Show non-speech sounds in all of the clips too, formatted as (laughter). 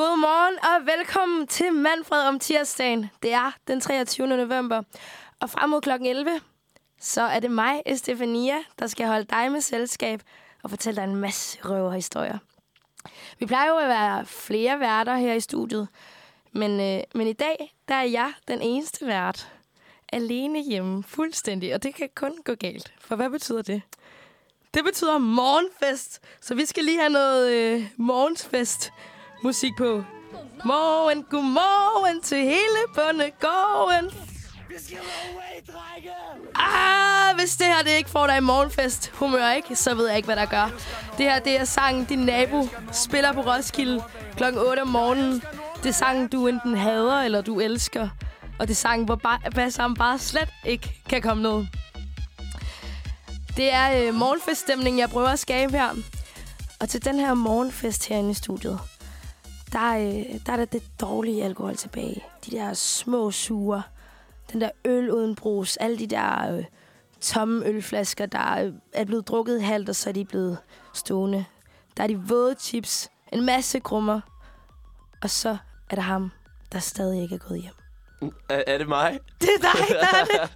Godmorgen og velkommen til Manfred om tirsdagen. Det er den 23. november, og frem mod kl. 11, så er det mig, Estefania, der skal holde dig med selskab og fortælle dig en masse røverhistorier. Vi plejer jo at være flere værter her i studiet, men, øh, men i dag, der er jeg den eneste vært. Alene hjemme, fuldstændig, og det kan kun gå galt. For hvad betyder det? Det betyder morgenfest, så vi skal lige have noget øh, morgensfest musik på. Morgen, godmorgen til hele bundegården. Ah, hvis det her det ikke får dig i morgenfest humør, ikke, så ved jeg ikke, hvad der gør. Det her, det er sangen, din nabo spiller på Roskilde kl. 8 om morgenen. Det er sangen, du enten hader eller du elsker. Og det er sangen, hvor ba- basseren bare slet ikke kan komme ned. Det er øh, morgenfeststemning, jeg prøver at skabe her. Og til den her morgenfest herinde i studiet, der, øh, der er der det dårlige alkohol tilbage. De der små sure. Den der øl uden brus. Alle de der øh, tomme ølflasker, der øh, er blevet drukket halvt, og så er de blevet stående. Der er de våde chips. En masse krummer. Og så er der ham, der stadig ikke er gået hjem. Er, er det mig? Det er dig, Darne.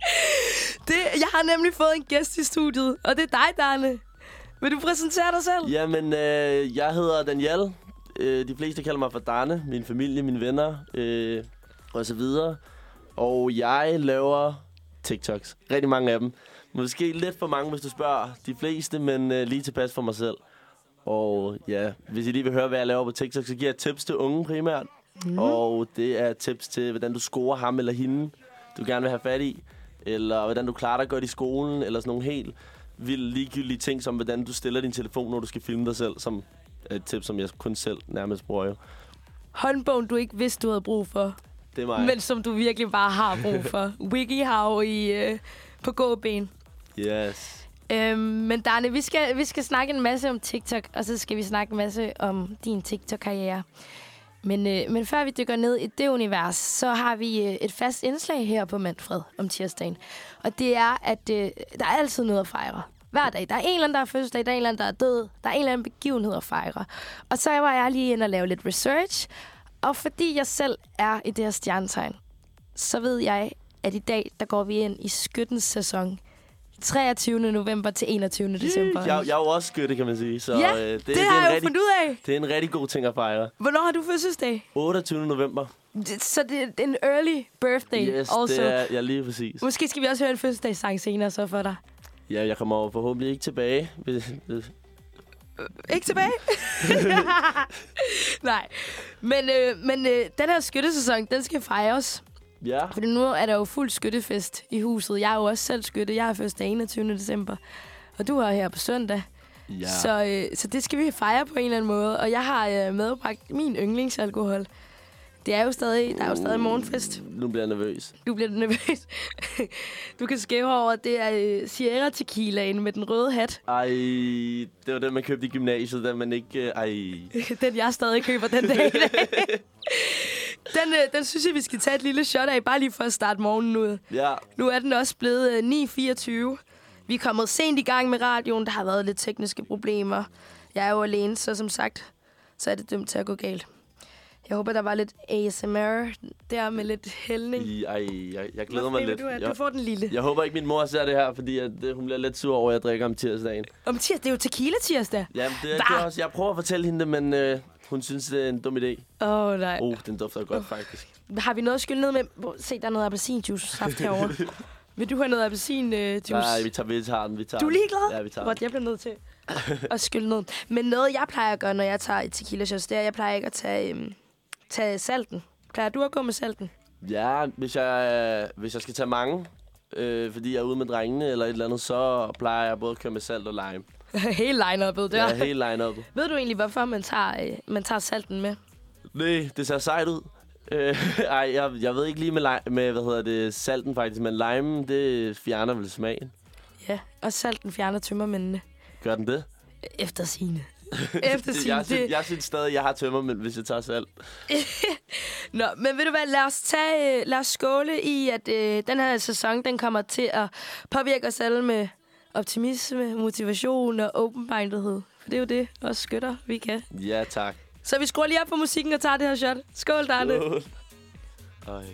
Det, jeg har nemlig fået en gæst i studiet, og det er dig, Darne. Vil du præsentere dig selv? Jamen, øh, jeg hedder Daniel. Øh, de fleste kalder mig for Darne. Min familie, mine venner øh, og så videre. Og jeg laver TikToks. Rigtig mange af dem. Måske lidt for mange, hvis du spørger de fleste, men øh, lige tilpas for mig selv. Og ja, hvis I lige vil høre, hvad jeg laver på TikTok, så giver jeg tips til unge primært. Mm. Og det er tips til, hvordan du scorer ham eller hende, du gerne vil have fat i. Eller hvordan du klarer dig godt i skolen, eller sådan nogle helt vildt ligegyldige ting, som hvordan du stiller din telefon, når du skal filme dig selv, som et tip, som jeg kun selv nærmest bruger jo. Håndbogen, du ikke vidste, du havde brug for, Det er mig. men som du virkelig bare har brug (laughs) for. WikiHow i, øh, på gåben. Yes. Øhm, men Darne, vi skal, vi skal snakke en masse om TikTok, og så skal vi snakke en masse om din TikTok-karriere. Men, øh, men før vi dykker ned i det univers, så har vi øh, et fast indslag her på Manfred om tirsdagen. Og det er, at øh, der er altid noget at fejre. Hver dag. Der er en eller anden, der er fødselsdag, der er en eller anden, der er død. Der er en eller anden begivenhed at fejre. Og så var jeg lige inde og lave lidt research. Og fordi jeg selv er i det her stjernetegn, så ved jeg, at i dag, der går vi ind i skyttens sæson. 23. november til 21. december. Jeg, jeg er jo også skytte, kan man sige. Så, ja, øh, det, det er har jeg jo rigtig, fundet ud af. Det er en rigtig god ting at fejre. Hvornår har du fødselsdag? 28. november. Det- Så det er en early birthday Yes, also. det er ja, lige præcis. Måske skal vi også høre en fødselsdagssang senere så for dig. Ja, jeg kommer forhåbentlig ikke tilbage. hvis- Ikke tilbage? (laughs) Nej. Men, øh, men øh, den her skyttesæson, den skal fejres. Ja, Fordi nu er der jo fuld skyttefest i huset. Jeg er jo også selv skytte. Jeg har fødselsdag 21. december. Og du har her på søndag. ja. Så, øh, så det skal vi fejre på en eller anden måde. Og jeg har øh, medbragt min yndlingsalkohol. Det er jo stadig, der er jo stadig morgenfest. Nu bliver jeg nervøs. Du bliver nervøs. (laughs) du kan skæve over, at det er øh, Sierra Tequilaen med den røde hat. Ej, det var den, man købte i gymnasiet, den man ikke... øh, Ej, (laughs) den jeg stadig køber den dag i dag. (laughs) den, øh, den synes jeg, vi skal tage et lille shot af, bare lige for at starte morgenen ud. ja. Nu er den også blevet øh, 9.24. Vi er kommet sent i gang med radioen. Der har været lidt tekniske problemer. Jeg er jo alene, så som sagt, så er det dømt til at gå galt. Jeg håber, der var lidt ASMR der med lidt hældning. I, ej, jeg, jeg glæder Hvor mig lidt. Du? Jeg, du får den lille. jeg håber ikke, min mor ser det her, fordi at, øh, hun bliver lidt sur over, at jeg drikker om tirsdagen. Om tirsdag, det er jo tequila tirsdag. Jamen, det, er- Hva? det er også... Jeg prøver at fortælle hende det, men øh, hun synes, det er en dum idé. Åh, oh, nej. Oh, den dufter godt, faktisk. Har vi noget at ned med? Hvor- Se, der er noget appelsinjuice saft herovre. (laughs) Vil du have noget appelsinjuice? Nej, vi tager, vi tager den, vi tager Du er den. ligeglad? Ja, vi tager Godt, jeg bliver nødt til at skylle ned. Men noget, jeg plejer at gøre, når jeg tager et tequila shots, det er, at jeg plejer ikke at tage, øhm, tage salten. Plejer du at gå med salten? Ja, hvis jeg, hvis jeg skal tage mange, øh, fordi jeg er ude med drengene eller et eller andet, så plejer jeg både at køre med salt og lime. (laughs) Hele line-up'et der. Ja, helt line up. (laughs) Ved du egentlig, hvorfor man tager, øh, man tager salten med? Nej, det ser sejt ud. Øh, (laughs) ej, jeg, jeg ved ikke lige med, med, hvad hedder det, salten faktisk, men lime, det fjerner vel smagen. Ja, og salten fjerner tømmermændene. Gør den det? Efter sine. (laughs) Efter sine. jeg, synes, jeg synes stadig, jeg har tømmer, men hvis jeg tager salt. (laughs) Nå, men ved du hvad, lad os, tage, øh, lad os skåle i, at øh, den her sæson, den kommer til at påvirke os alle med optimisme, motivation og open-mindedhed. For det er jo det, også skytter, vi kan. Ja, tak. Så vi skruer lige op på musikken og tager det her shot. Skål, Darne. Skål. Ej.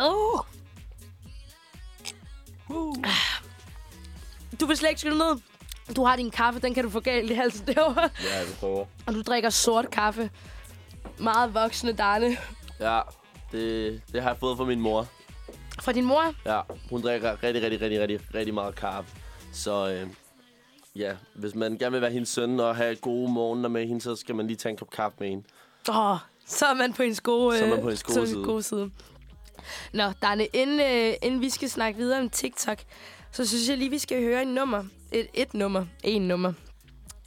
Oh. Uh. Du vil slet ikke skylle ned. Du har din kaffe, den kan du få galt i halsen derovre. Ja, vi prøver. Og du drikker sort kaffe. Meget voksne, Darne. Ja, det, det har jeg fået fra min mor. Fra din mor? Ja, hun drikker rigtig, rigtig, rigtig, rigtig, rigtig meget kaffe. Så øh, ja, hvis man gerne vil være hendes søn og have gode morgener med hende, så skal man lige tage en kop kaffe med hende. Åh, oh, så er man på en gode, Så er man øh, på hendes gode så side. gode side. Nå, Darne, inden, øh, inden vi skal snakke videre om TikTok, så synes jeg lige, vi skal høre en nummer. Et, et nummer. En nummer.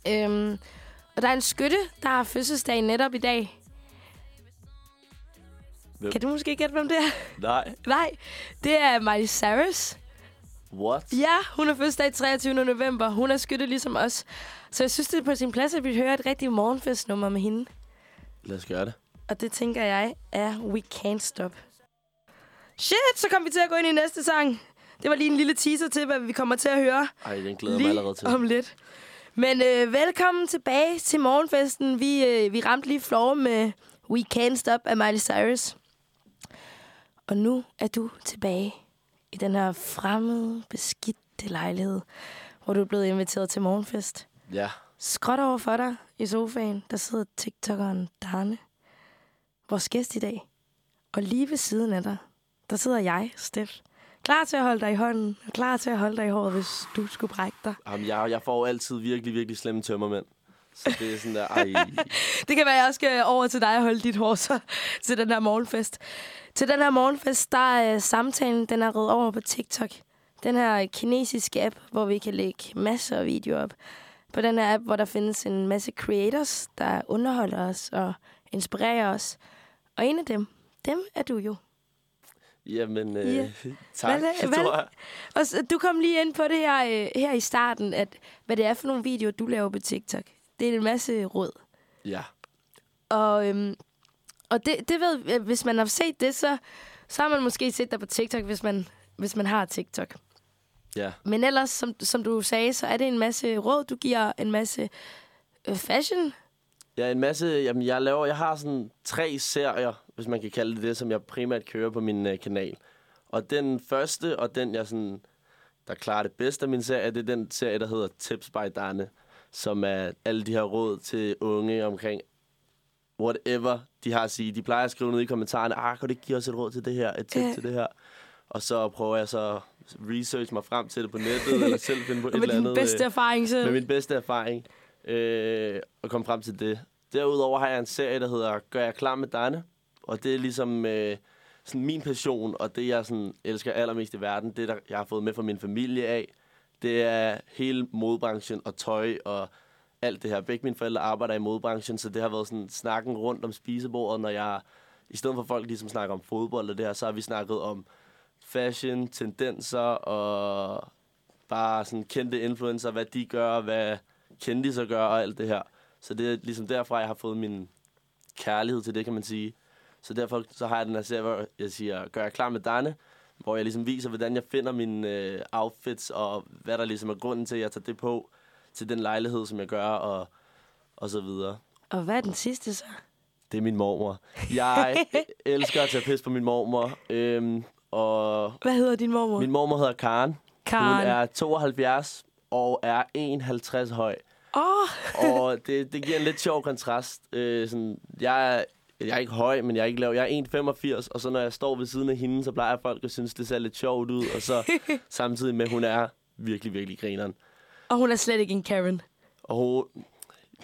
Øhm, og der er en skytte, der har fødselsdag netop i dag. Hvem? Kan du måske gætte, hvem det er? Nej. (laughs) Nej, det er Miley Cyrus. What? Ja, hun har fødselsdag 23. november. Hun er skytte ligesom os. Så jeg synes, det er på sin plads, at vi hører et rigtigt morgenfestnummer med hende. Lad os gøre det. Og det tænker jeg er We Can't Stop. Shit, så kom vi til at gå ind i næste sang. Det var lige en lille teaser til, hvad vi kommer til at høre Ej, den glæder jeg mig allerede til. om lidt. Men øh, velkommen tilbage til morgenfesten. Vi, øh, vi ramte lige floor med We Can't Stop af Miley Cyrus. Og nu er du tilbage i den her fremmede, beskidte lejlighed, hvor du er blevet inviteret til morgenfest. Ja. Skråt over for dig i sofaen, der sidder TikTokeren Darne, vores gæst i dag. Og lige ved siden af dig, der sidder jeg, Steff. Klar til at holde dig i hånden, og klar til at holde dig i håret, hvis du skulle brække dig. Jamen, jeg, jeg får altid virkelig, virkelig slemme tømmermænd. Så det er sådan der, ej. (laughs) Det kan være, jeg skal over til dig og holde dit hår så, til den her morgenfest. Til den her morgenfest, der er samtalen, den er reddet over på TikTok. Den her kinesiske app, hvor vi kan lægge masser af videoer op. På den her app, hvor der findes en masse creators, der underholder os og inspirerer os. Og en af dem, dem er du jo. Jamen, øh, Ja. tak, Hvad- (laughs) hvad- tror jeg. Og så, du kom lige ind på det her, øh, her i starten, at hvad det er for nogle videoer, du laver på TikTok. Det er en masse råd. Ja. Og, øhm, og det, det ved, øh, hvis man har set det, så, så har man måske set dig på TikTok, hvis man, hvis man har TikTok. Ja. Men ellers, som, som du sagde, så er det en masse råd, du giver, en masse øh, fashion. Ja, en masse... Jamen, jeg laver... Jeg har sådan tre serier, hvis man kan kalde det det, som jeg primært kører på min øh, kanal. Og den første, og den jeg sådan... Der klarer det bedst af min serie, det er den serie, der hedder Tips by Danne. Som er alle de her råd til unge omkring whatever de har at sige. De plejer at skrive ned i kommentarerne, ah, kan du ikke give os et råd til det her, et tip Ja. til det her? Og så prøver jeg så at research mig frem til det på nettet, (laughs) eller selv finde på et Og med eller din andet. bedste øh, erfaring selv. med min bedste erfaring, øh, og komme frem til det. Derudover har jeg en serie, der hedder Gør jeg klar med Danne, og det er ligesom øh, sådan min passion, og det jeg sådan elsker allermest i verden, det der jeg har fået med fra min familie af, det er hele modebranchen og tøj og alt det her. Begge mine forældre arbejder i modebranchen, så det har været sådan snakken rundt om spisebordet, når jeg, i stedet for folk ligesom snakker om fodbold og det her, så har vi snakket om fashion, tendenser og bare sådan kendte influencer, hvad de gør, hvad kendte så gør og alt det her. Så det er ligesom derfra, jeg har fået min kærlighed til det, kan man sige. Så derfor så har jeg den her serie, hvor jeg siger, gør jeg klar med Danne, hvor jeg ligesom viser, hvordan jeg finder mine øh, outfits, og hvad der ligesom er grunden til, at jeg tager det på til den lejlighed, som jeg gør, og, og så videre. Og hvad er den sidste så? Det er min mormor. Jeg (laughs) elsker at tage pis på min mormor, øhm, og Hvad hedder din mormor? min mormor hedder Karen. Karen. Hun er 72 og er 51 høj. Åh, Og det, det giver en lidt sjov kontrast. Øh, sådan, jeg, er, jeg er ikke høj, men jeg er ikke lav. Jeg er 1,85, og så når jeg står ved siden af hende, så plejer folk at synes, det ser lidt sjovt ud. Og så (laughs) samtidig med, at hun er virkelig, virkelig grineren. og hun er slet ikke en Karen. Og hun,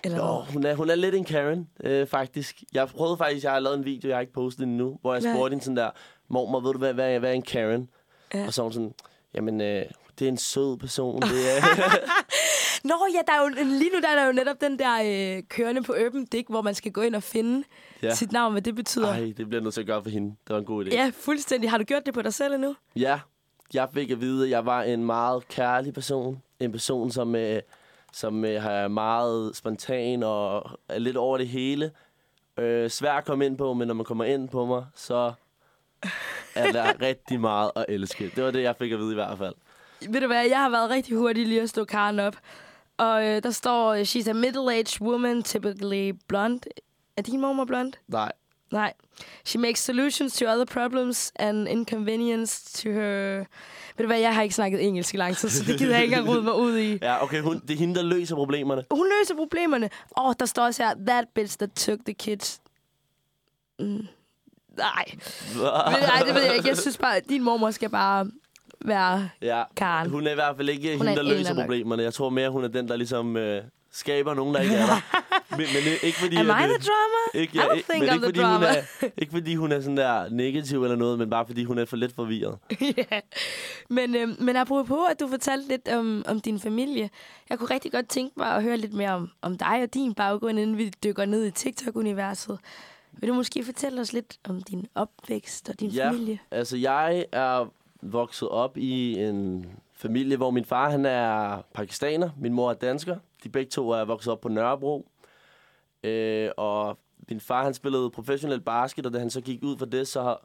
Eller jo, hun, er, hun er lidt en Karen, øh, faktisk. Jeg prøvede faktisk, jeg har lavet en video, jeg har ikke postet endnu, hvor jeg Hvad? spurgte hende sådan der, mormor, ved du, hvad, hvad, hvad er en Karen? Ja. Og så hun sådan, jamen, øh, det er en sød person. Det er, (laughs) Nå ja, der er jo, lige nu der er der jo netop den der øh, kørende på Urban Dick, hvor man skal gå ind og finde ja. Sit navn, hvad det betyder. Ej, det bliver jeg nødt til at gøre for hende. Det var en god idé. Ja, fuldstændig. Har du gjort det på dig selv endnu? Ja, jeg fik at vide, at jeg var en meget kærlig person. En person, som, øh, som øh, er meget spontan og er lidt over det hele. Øh, svær at komme ind på, men når man kommer ind på mig, så er der (laughs) rigtig meget at elske. Det var det, jeg fik at vide i hvert fald. Ved du hvad, jeg har været rigtig hurtig lige at stå Karen op. Og øh, der står, øh, she's a middle-aged woman, typically blonde. Er din mormor blond? Nej. Nej. She makes solutions to other problems and inconvenience to her... Ved du hvad, jeg har ikke snakket engelsk i lang tid, så det gider jeg ikke at rode mig ud i. (laughs) Ja, okay, hun, det er hende, der løser problemerne. Hun løser problemerne. Åh, oh, der står også her, that bitch that took the kids. Mm. Nej. (laughs) Nej, det ved jeg ikke. Jeg synes bare, at din mormor skal bare være Ja, Karen. hun er i hvert fald ikke Hun hende, der løser nok. problemerne. Jeg tror mere, hun er den, der ligesom øh, skaber nogen, der ikke er der. (laughs) men, men øh, ikke fordi... Am I the drama? Ikke, I don't think men I'm ikke fordi, hun drama. er, ikke fordi hun er sådan der negativ eller noget, men bare fordi hun er for lidt forvirret. (laughs) ja. Men, øhm, men apropos, at du fortalte lidt om, om din familie. Jeg kunne rigtig godt tænke mig at høre lidt mere om, om dig og din baggrund, inden vi dykker ned i TikTok-universet. Vil du måske fortælle os lidt om din opvækst og din Ja. familie? Altså, jeg er vokset op i en familie, hvor min far han er pakistaner, min mor er dansker. De begge to er vokset op på Nørrebro. Øh, og min far han spillede professionel basket, og da han så gik ud for det, så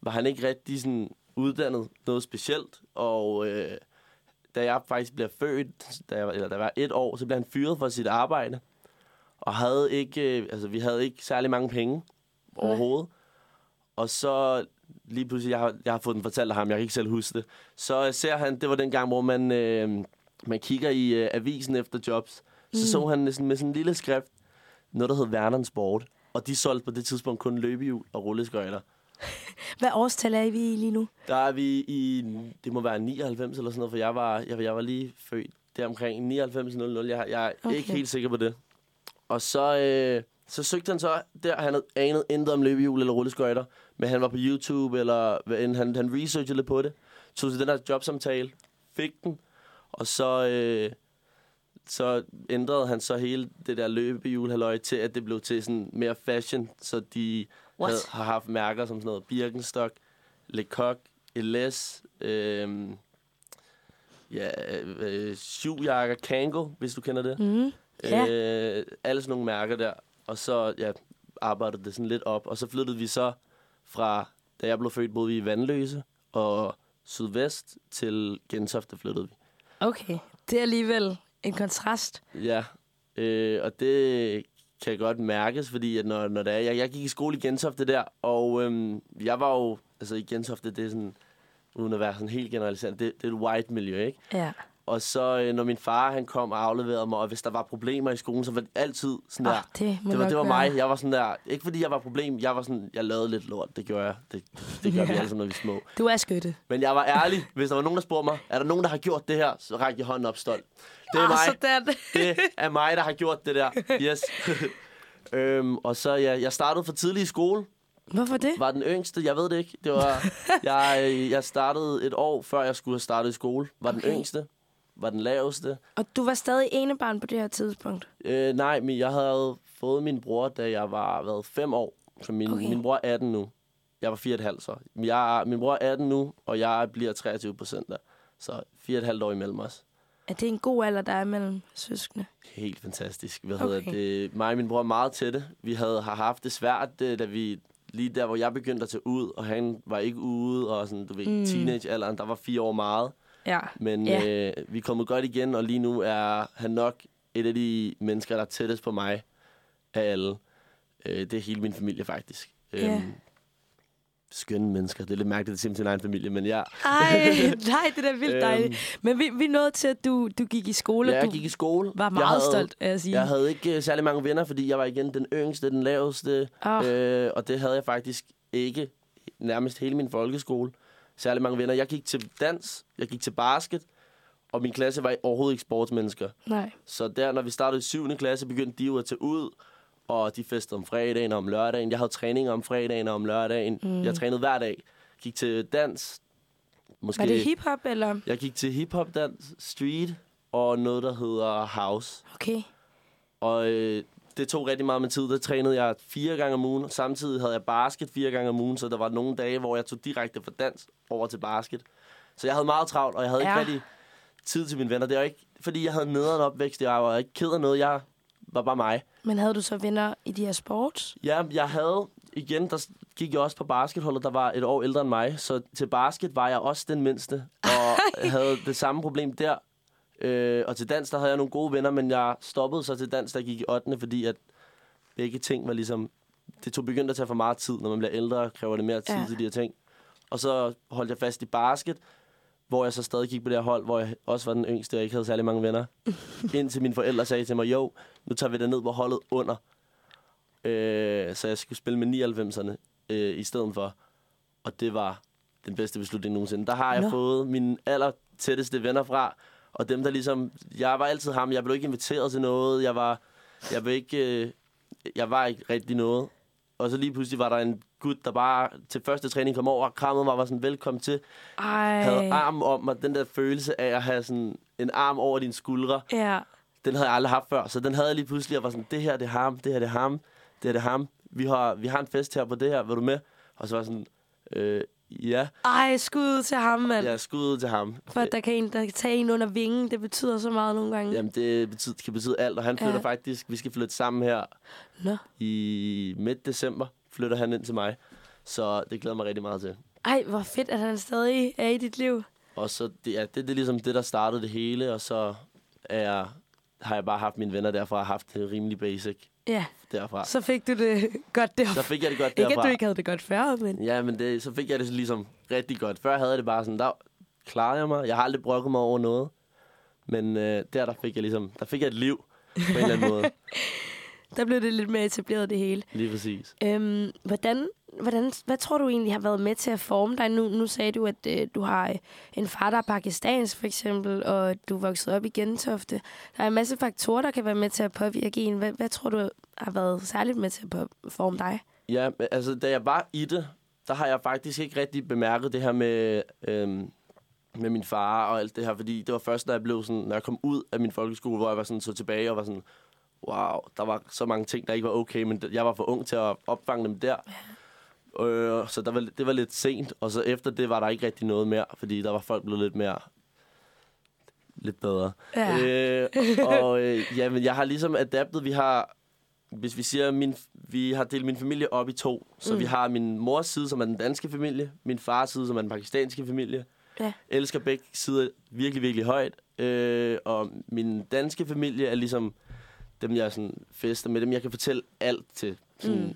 var han ikke rigtig sådan uddannet noget specielt. Og øh, da jeg faktisk bliver født, da jeg, eller da jeg var et år, så blev han fyret fra sit arbejde. Og havde ikke, øh, altså, vi havde ikke særlig mange penge overhovedet. Og så lige pludselig, jeg har, jeg har fået den fortalt af ham, jeg kan ikke selv huske det. Så øh, ser han, det var den gang, hvor man, øh, man kigger i øh, avisen efter jobs. Så mm. så han sådan, med sådan en lille skrift, noget der hed Werneren Sport. Og de solgte på det tidspunkt kun løbehjul og rulleskøjter. (laughs) Hvad årstal er vi i lige nu? Der er vi i, det må være 99 eller sådan noget, for jeg var, jeg, jeg var lige født der omkring 99 00. Jeg, jeg er. Okay. ikke helt sikker på det. Og så, øh, så søgte han så der, han havde anet intet om løbehjul eller rulleskøjter, men han var på YouTube, eller han, han researchede lidt på det, tog til den her jobsamtale, fik den, og så, øh, så ændrede han så hele det der løbehjul halløj til, at det blev til sådan mere fashion, så de What? havde, har haft mærker som sådan noget Birkenstock, Lecoq, LS, øh, ja, øh, Shoejakker, Kango, hvis du kender det. Mm. Ja. Øh, alle sådan nogle mærker der. Og så ja, arbejdede det sådan lidt op. Og så flyttede vi så fra, da jeg blev født, boede vi i Vandløse. Og sydvest til Gentofte flyttede vi. Okay, det er alligevel en kontrast. Ja, øh, og det kan godt mærkes, fordi at når, når det er, jeg, jeg gik i skole i Gentofte der, og øhm, jeg var jo, altså i Gentofte, det er sådan, uden at være sådan helt generaliserende, det, det er et white miljø, ikke? Ja. Og så, øh, når min far han kom og afleverede mig, og hvis der var problemer i skolen, så var det altid sådan der, Ah, det det var, det var mig. Jeg var sådan der, ikke fordi jeg var problem, jeg var sådan, jeg lavede lidt lort, det gjorde jeg. Det, det gør vi Ja. alle sammen, når vi er små. Du er skytte. Men jeg var ærlig, hvis der var nogen, der spurgte mig, er der nogen, der har gjort det her, så rækte jeg hånden op stolt. Det er ah, mig. Sådan. Det er mig, der har gjort det der. Yes. (laughs) øhm, og så, ja, jeg startede for tidlig i skole. Hvorfor det? Var den yngste, jeg ved det ikke. Det var, (laughs) jeg, øh, jeg startede et år, før jeg skulle have startet i skole. Var den Okay. yngste. Var den laveste. Og du var stadig enebarn på det her tidspunkt? Øh, nej, men jeg havde fået min bror, da jeg var været fem år. Så min, Okay. min bror er 18 nu. Jeg var 4,5 så. Jeg, min bror er 18 nu, og jeg bliver 23% på søndag. Så 4,5 år imellem os. Er det en god alder, der er mellem søskende? Helt fantastisk. Hvad Okay. hedder det? Mig og min bror er meget tætte. Vi havde har haft det svært, øh, da vi lige der, hvor jeg begyndte at tage ud, og han var ikke ude, og sådan, du ved, mm. teenagealderen, der var fire år meget. Ja. Men Ja. øh, vi er kommet godt igen, og lige nu er han nok et af de mennesker, der er tættest på mig af alle. Øh, det er hele min familie, faktisk. Ja. Øhm, skønne mennesker. Det er lidt mærkeligt at sige om sin egen familie, men ja. Ej, (laughs) nej, det er da vildt Øhm. dejligt. Men vi, vi nåede til, at du, du gik i skole. ja du jeg gik i skole. var jeg meget havde, stolt af at sige. Jeg havde ikke øh, særlig mange venner, fordi jeg var igen den yngste, den laveste. Åh. Øh, og det havde jeg faktisk ikke nærmest hele min folkeskole. Særlig mange venner. Jeg gik til dans, jeg gik til basket, og min klasse var overhovedet ikke sportsmennesker. Nej. Så der, når vi startede i 7. klasse, begyndte de jo at tage ud, og de festede om fredagen og om lørdagen. Jeg havde træning om fredagen og om lørdagen. Mm. Jeg trænede hver dag. Gik til dans. Måske, Var det hiphop, eller? Jeg gik til hiphop dans, street og noget, der hedder house. Okay. Og øh, det tog rigtig meget med tid. Der trænede jeg fire gange om ugen. Samtidig havde jeg basket fire gange om ugen, så der var nogle dage, hvor jeg tog direkte fra dans over til basket. Så jeg havde meget travlt, og jeg havde Ja. ikke rigtig tid til mine venner. Det var ikke, fordi jeg havde nederen opvækst. Jeg var ikke ked af noget. Jeg var bare mig. Men havde du så venner i de her sports? Ja, jeg havde... Igen, der gik jeg også på basketholdet, der var et år ældre end mig. Så til basket var jeg også den mindste. Og (laughs) havde det samme problem der. Øh, og til dans, der havde jeg nogle gode venner, men jeg stoppede så til dans, der gik i 8. fordi at begge ting var ligesom... Det tog begyndt at tage for meget tid. Når man bliver ældre, kræver det mere tid Ja. til de her ting. Og så holdt jeg fast i basket, hvor jeg så stadig gik på det her hold, hvor jeg også var den yngste, og ikke havde særlig mange venner. (laughs) Indtil mine forældre sagde til mig, jo, nu tager vi det ned på holdet under. Øh, så jeg skulle spille med 99'erne øh, i stedet for. Og det var den bedste beslutning nogensinde. Der har jeg Nå. fået mine aller tætteste venner fra, og dem, der ligesom... Jeg var altid ham. Jeg blev ikke inviteret til noget. Jeg var, jeg var ikke... Øh, jeg var ikke rigtig noget. Og så lige pludselig var der en gut, der bare til første træning kom over og krammede mig og var sådan, velkommen til. Ej. Havde armen om mig. Den der følelse af at have sådan en arm over dine skuldre, Ja. den havde jeg aldrig haft før. Så den havde jeg lige pludselig, og var sådan, det her det er ham, det her det er ham, det her det er ham. Vi har, vi har en fest her på det her, vil du med? Og så var jeg sådan, øh, ja, Ej, skud til ham, mand. er skuddet til ham. For at der kan, en, der kan tage en under vingen, det betyder så meget nogle gange. Jamen, det betyder, kan betyde alt, og han flytter Ja. ja. faktisk, vi skal flytte sammen her Nå. i midt december, flytter han ind til mig. Så det glæder mig rigtig meget til. Ej, hvor fedt, at han stadig er i dit liv. Og så, det, ja, det, det er ligesom det, der startede det hele, og så er jeg, har jeg bare haft mine venner derfra, og haft det rimelig basic Ja, derfra. så fik du det godt derfra. Så fik jeg det godt Ikke, derfra. at du ikke havde det godt før, men... Ja, men det, så fik jeg det ligesom rigtig godt. Før havde jeg det bare sådan, der klarede jeg mig. Jeg har aldrig brokket mig over noget. Men øh, der, der fik jeg ligesom, der fik jeg et liv på en eller anden måde. (laughs) Der blev det lidt mere etableret, det hele. Lige præcis. Øhm, hvordan, hvordan, hvad tror du egentlig har været med til at forme dig? Nu, nu sagde du, at øh, du har øh, en far, der er pakistansk, for eksempel, og du er vokset op i Gentofte. Der er en masse faktorer, der kan være med til at påvirke en. Hvad, hvad tror du har været særligt med til at forme dig? Ja, altså, da jeg var i det, der har jeg faktisk ikke rigtig bemærket det her med, øhm, med min far og alt det her. Fordi det var først, da jeg blev sådan, når jeg kom ud af min folkeskole, hvor jeg var sådan, så tilbage og var sådan, wow, der var så mange ting, der ikke var okay, men jeg var for ung til at opfange dem der. Øh, så der var, det var lidt sent, og så efter det var der ikke rigtig noget mere, fordi der var folk blevet lidt mere lidt bedre. Ja. Øh, og øh, ja, men jeg har ligesom adaptet, vi har, hvis vi siger, min, vi har delt min familie op i to. Så Mm. vi har min mors side, som er den danske familie, min fars side, som er den pakistanske familie. Ja. Elsker begge sider virkelig, virkelig højt. Øh, og min danske familie er ligesom dem, jeg sådan fester med, dem jeg kan fortælle alt til. Sådan, Mm.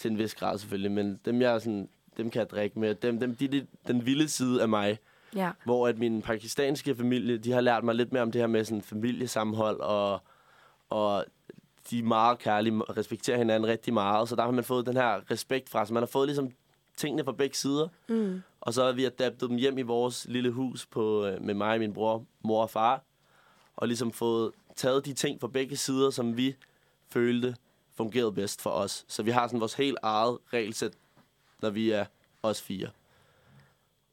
Til en vis grad selvfølgelig, men dem, jeg sådan, dem kan jeg drikke med. Dem, dem, de, de, den vilde side af mig. Ja. Hvor at min pakistanske familie, de har lært mig lidt mere om det her med sådan familiesammenhold, og, og de er meget kærlige respekterer hinanden rigtig meget. Så der har man fået den her respekt fra. Så man har fået ligesom tingene fra begge sider. Mm. Og så har vi adaptet dem hjem i vores lille hus på, øh, med mig, min bror, mor og far. Og ligesom fået taget de ting fra begge sider, som vi følte fungerede bedst for os. Så vi har sådan vores helt eget regelsæt, når vi er os fire.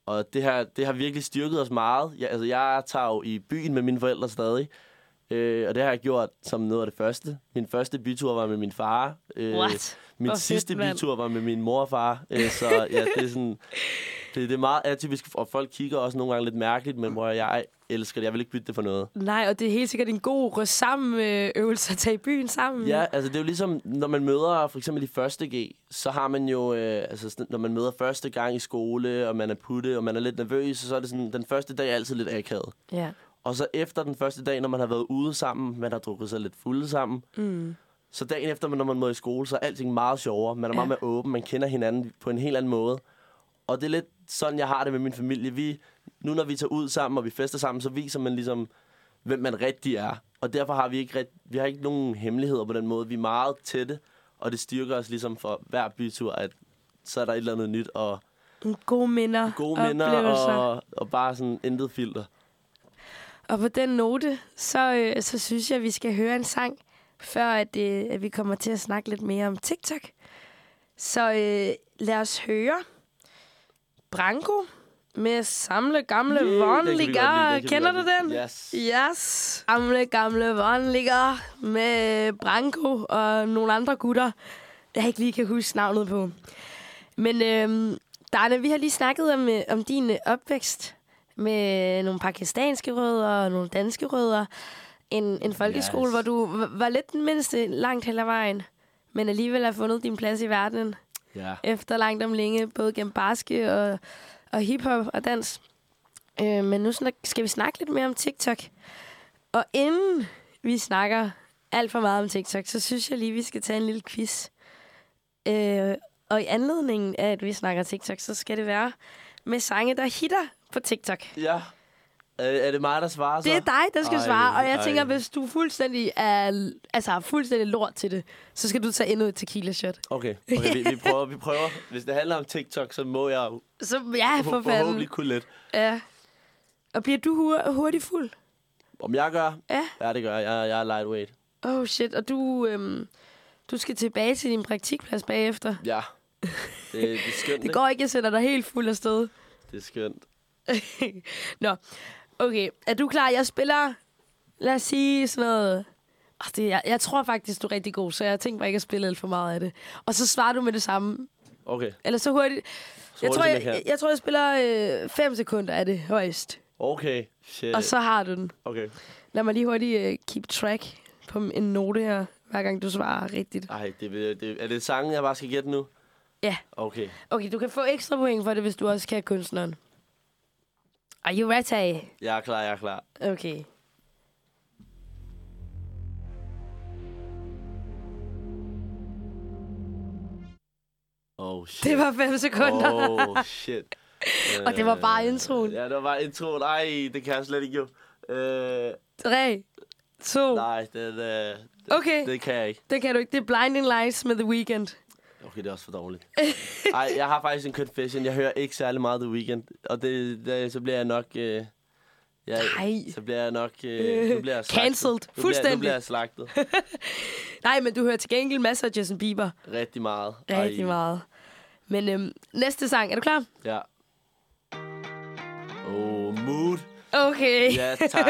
Og det, her, det har virkelig styrket os meget. Jeg, altså, jeg tager jo i byen med mine forældre stadig. Øh, og det har jeg gjort som noget af det første. Min første bytur var med min far. Øh, What? min Hvor sidste fedt, bytur var med min mor og far. Øh, så ja, det er sådan... (laughs) Det, det er meget atypisk, og folk kigger også nogle gange lidt mærkeligt, men hvor jeg elsker det. Jeg vil ikke bytte det for noget. Nej, og det er helt sikkert en god sammen øh, øvelse at tage i byen sammen. Ja, altså det er jo ligesom, når man møder for eksempel i første G, så har man jo, øh, altså når man møder første gang i skole, og man er putte, og man er lidt nervøs, så er det sådan, den første dag er altid lidt akavet. ja. Og så efter den første dag, når man har været ude sammen, man har drukket sig lidt fulde sammen, Mm. så dagen efter, når man møder i skole, så er alting meget sjovere. Man er meget Ja. mere åben, man kender hinanden på en helt anden måde. Og det er lidt sådan, jeg har det med min familie. Vi, nu når vi tager ud sammen, og vi fester sammen, så viser man ligesom, hvem man rigtig er. Og derfor har vi ikke, ret, vi har ikke nogen hemmeligheder på den måde. Vi er meget tætte, og det styrker os ligesom for hver bytur, at så er der et eller andet nyt, og Gode minder. gode minder, oplevelser. og, og bare sådan intet filter. Og på den note, så, øh, så synes jeg, at vi skal høre en sang, før at, øh, at vi kommer til at snakke lidt mere om TikTok. Så øh, lad os høre Branko med Samle Gamle Yeah, vi Kender du den? Yes. Yes. Gamle, gamle Vonliger med Branko og nogle andre gutter, jeg ikke lige kan huske navnet på. Men øh, Darne, vi har lige snakket om, øh, om din øh, opvækst med nogle pakistanske rødder og nogle danske rødder. En, en folkeskole, Yes. hvor du var lidt den mindste langt hen ad vejen, men alligevel har fundet din plads i verden Ja. efter langt om længe, både gennem baske og, og hiphop og dans. Øh, men nu skal vi snakke lidt mere om TikTok. Og inden vi snakker alt for meget om TikTok, så synes jeg lige, vi skal tage en lille quiz. Øh, og i anledningen af, at vi snakker TikTok, så skal det være med sange, der hitter på TikTok. Ja. Er, det mig, der svarer så? Det er dig, der skal Ej, svare, og jeg ej. tænker, hvis du fuldstændig er altså, fuldstændig lort til det, så skal du tage endnu et tequila shot. Okay, okay vi, vi, prøver, vi prøver. Hvis det handler om TikTok, så må jeg Så ja, for forhåbentlig kunne lidt. Ja. Og bliver du hur- hurtigt fuld? Om jeg gør? Ja. Ja, det gør jeg. Jeg, jeg er lightweight. Oh shit, og du, øhm, du skal tilbage til din praktikplads bagefter. Ja. Det, det er skønt, Det går ikke, jeg sætter dig helt fuld afsted. Det er skønt. (laughs) Nå, okay. Er du klar? Jeg spiller, lad os sige sådan noget... Oh, det, jeg, jeg tror faktisk, du er rigtig god, så jeg tænker mig ikke at spille alt for meget af det. Og så svarer du med det samme. Okay. Eller så hurtigt. Så Jeg tror, jeg, jeg jeg, tror, jeg spiller øh, fem sekunder af det højst. Okay. Shit. Og så har du den. Okay. Lad mig lige hurtigt øh, keep track på en note her, hver gang du svarer rigtigt. Ej, det, det, er det sangen, jeg bare skal gætte nu? Ja. Okay. Okay, du kan få ekstra point for det, hvis du også kan kunstneren. Are you ready? Jeg er klar, jeg er klar. Okay. Oh, shit. Det var fem sekunder. Oh, shit. (laughs) Og det var bare Øh, introen. Ja, det var bare introen. Ej, det kan jeg slet ikke jo. Øh, Tre, to. nej, det, det, Okay, det kan jeg ikke. det kan du ikke. Det er Blinding Lights med The Weeknd. Okay, det er også for dårligt. (laughs) Ej, jeg har faktisk en confession. Jeg hører ikke særlig meget The Weeknd. Og det, det, så bliver jeg nok... Øh, jeg, Nej. Så bliver jeg nok... Øh, nu bliver jeg (laughs) slagtet. Cancelled. Nu bliver, nu Fuldstændig. bliver jeg slagtet. (laughs) Nej, men du hører til gengæld masser af Justin Bieber. Rigtig meget. Rigtig meget. Men øhm, næste sang, er du klar? Ja. Oh, mood. Okay. Ja, tak.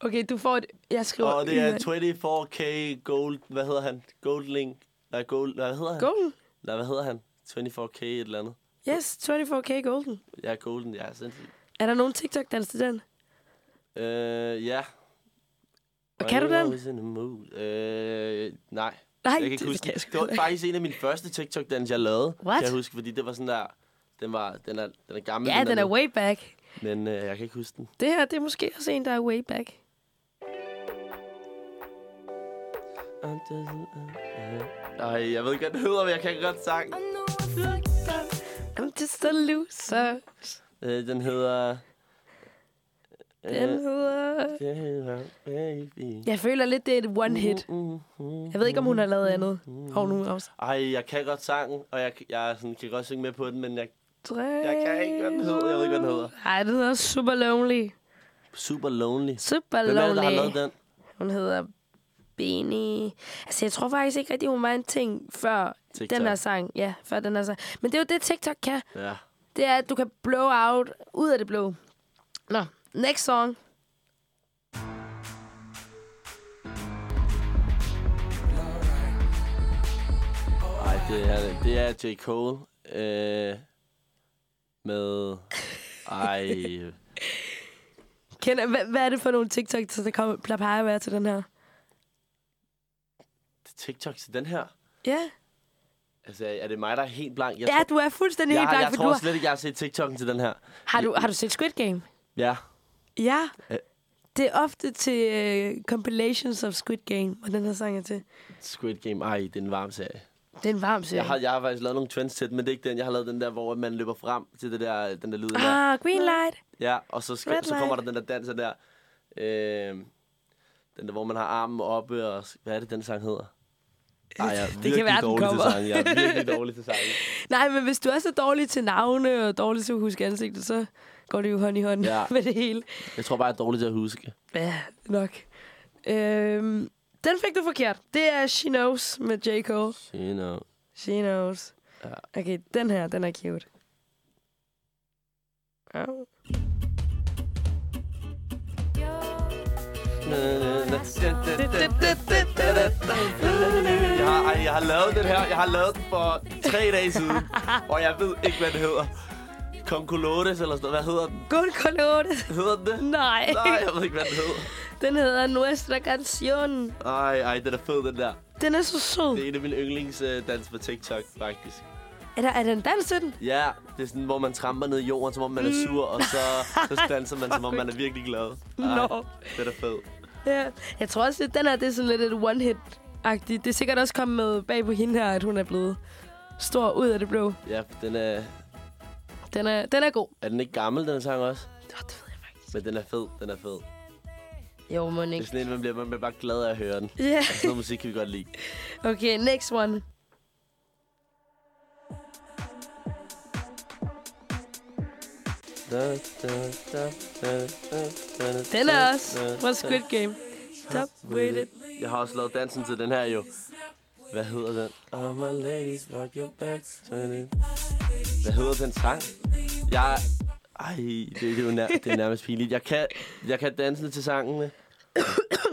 Okay, du får et... Jeg skriver... Og det er Y- 24K Gold... Hvad hedder han? Goldlink. Nej, Gold... Nej, hvad hedder han? Golden? Nej, hvad hedder han? 24K et eller andet. Yes, 24K Golden. Ja, Golden. Ja, sindssygt. Er der nogen TikTok-dans til den? Øh, ja. Og kan du den? Øh, nej. Nej, Jeg kan ikke det huske jeg det. var faktisk en af mine første TikTok-dans, jeg lavede. What? Kan jeg huske, fordi det var sådan der... Den, var, den, er, den er gammel. Ja, den er nu. way back. Men øh, jeg kan ikke huske den. Det her, det er måske også en, der er way back. Ej, jeg ved ikke, hvad den hedder, men jeg kan godt sang. I'm just a loser. Øh, den hedder... Den hedder... Den hedder Baby. Jeg føler lidt, det er et one hit. Jeg ved ikke, om hun har lavet andet. Hov nu også. Ej, jeg kan godt sangen, og jeg, jeg sådan, kan godt synge med på den, men jeg, jeg kan ikke, hvad den hedder. Jeg ved ikke, hvad den hedder. Ej, den hedder Super Lonely. Super Lonely. Super Hvem er det, der har Lonely. lavet den? Hun hedder Beni. Altså, jeg tror faktisk ikke rigtig, hun var en ting før TikTok. den her sang. Ja, før den her sang. Men det er jo det, TikTok kan. Ja. Det er, at du kan blow out ud af det blå. Nå, next song. Ej, det er, det er J. Cole. Øh, med... Ej... (laughs) Kender, hvad, hvad er det for nogle TikTok, der kommer, plejer at være til den her? TikTok til den her? Ja, Altså, er det mig, der er helt blank? Jeg ja du er fuldstændig jeg, helt blank, jeg for tror du har, slet ikke, jeg har set TikTok'en til den her. har, du, har du set Squid Game? Ja. Ja. Det er ofte til uh, compilations of Squid Game, og den her sang er til. Squid Game. Ej, det er en varm serie. Det er en varm serie. Jeg har, jeg har faktisk lavet nogle trends til den, men det er ikke den. Jeg har lavet den der, hvor man løber frem til det der, den der lyd. Der. Ah, green light. Ja, og så, skal, så kommer der den der danser der. Øh, den der, hvor man har armen oppe, og hvad er det, den sang hedder? Ej, jeg er Det kan være, den kommer. til sang. Jeg er virkelig (laughs) dårlig til sang. Nej, men hvis du er så dårlig til navne og dårlig til at huske ansigtet, så går det jo hånd i hånd Ja. (laughs) med det hele. Jeg tror bare, jeg er dårlig til at huske. Ja, nok. Øhm, den fik du forkert. Det er She Knows med J. Cole. You know. She Knows. Ja. Okay, den her, den er cute. Au. Jeg har, ej, jeg har lavet den her. Jeg har lavet den for tre dage siden. (laughs) og jeg ved ikke, hvad det hedder. Concolotes eller sådan. Hvad hedder den? Good colode. Hedder den det? Nej. Nej, jeg ved ikke, hvad den hedder. Den hedder Nuestra Canción. Ej, ej, den er fed, den der. Den er så sød. Det er en af mine yndlingsdans på TikTok, faktisk. Er der, er der en dans til den? Ja, det er sådan, hvor man tramper ned i jorden, som om man er sur, og så, så (laughs) danser man, som om man er virkelig glad. Nå. det er da fedt. Ja. Jeg tror også, at den her det er sådan lidt et one-hit-agtigt. Det er sikkert også kommet med bag på hende her, at hun er blevet stor ud af det blå. Ja, den er... Den er, den er god. Er den ikke gammel, den sang også? Oh, det ved jeg faktisk. Men den er fed, den er fed. Jo, må Det er ikke. sådan en, man bliver, man bliver bare glad af at høre den. Ja. Og sådan noget musik kan vi godt lide. Okay, next one. Den er også fra Squid Game. Stop with it. Jeg har også lavet dansen til den her jo. Hvad hedder den? All my ladies, rock your it. Hvad hedder den sang? Jeg... Ej, det, det, er jo nær, det er nærmest pinligt. Jeg kan, jeg kan danse til sangene,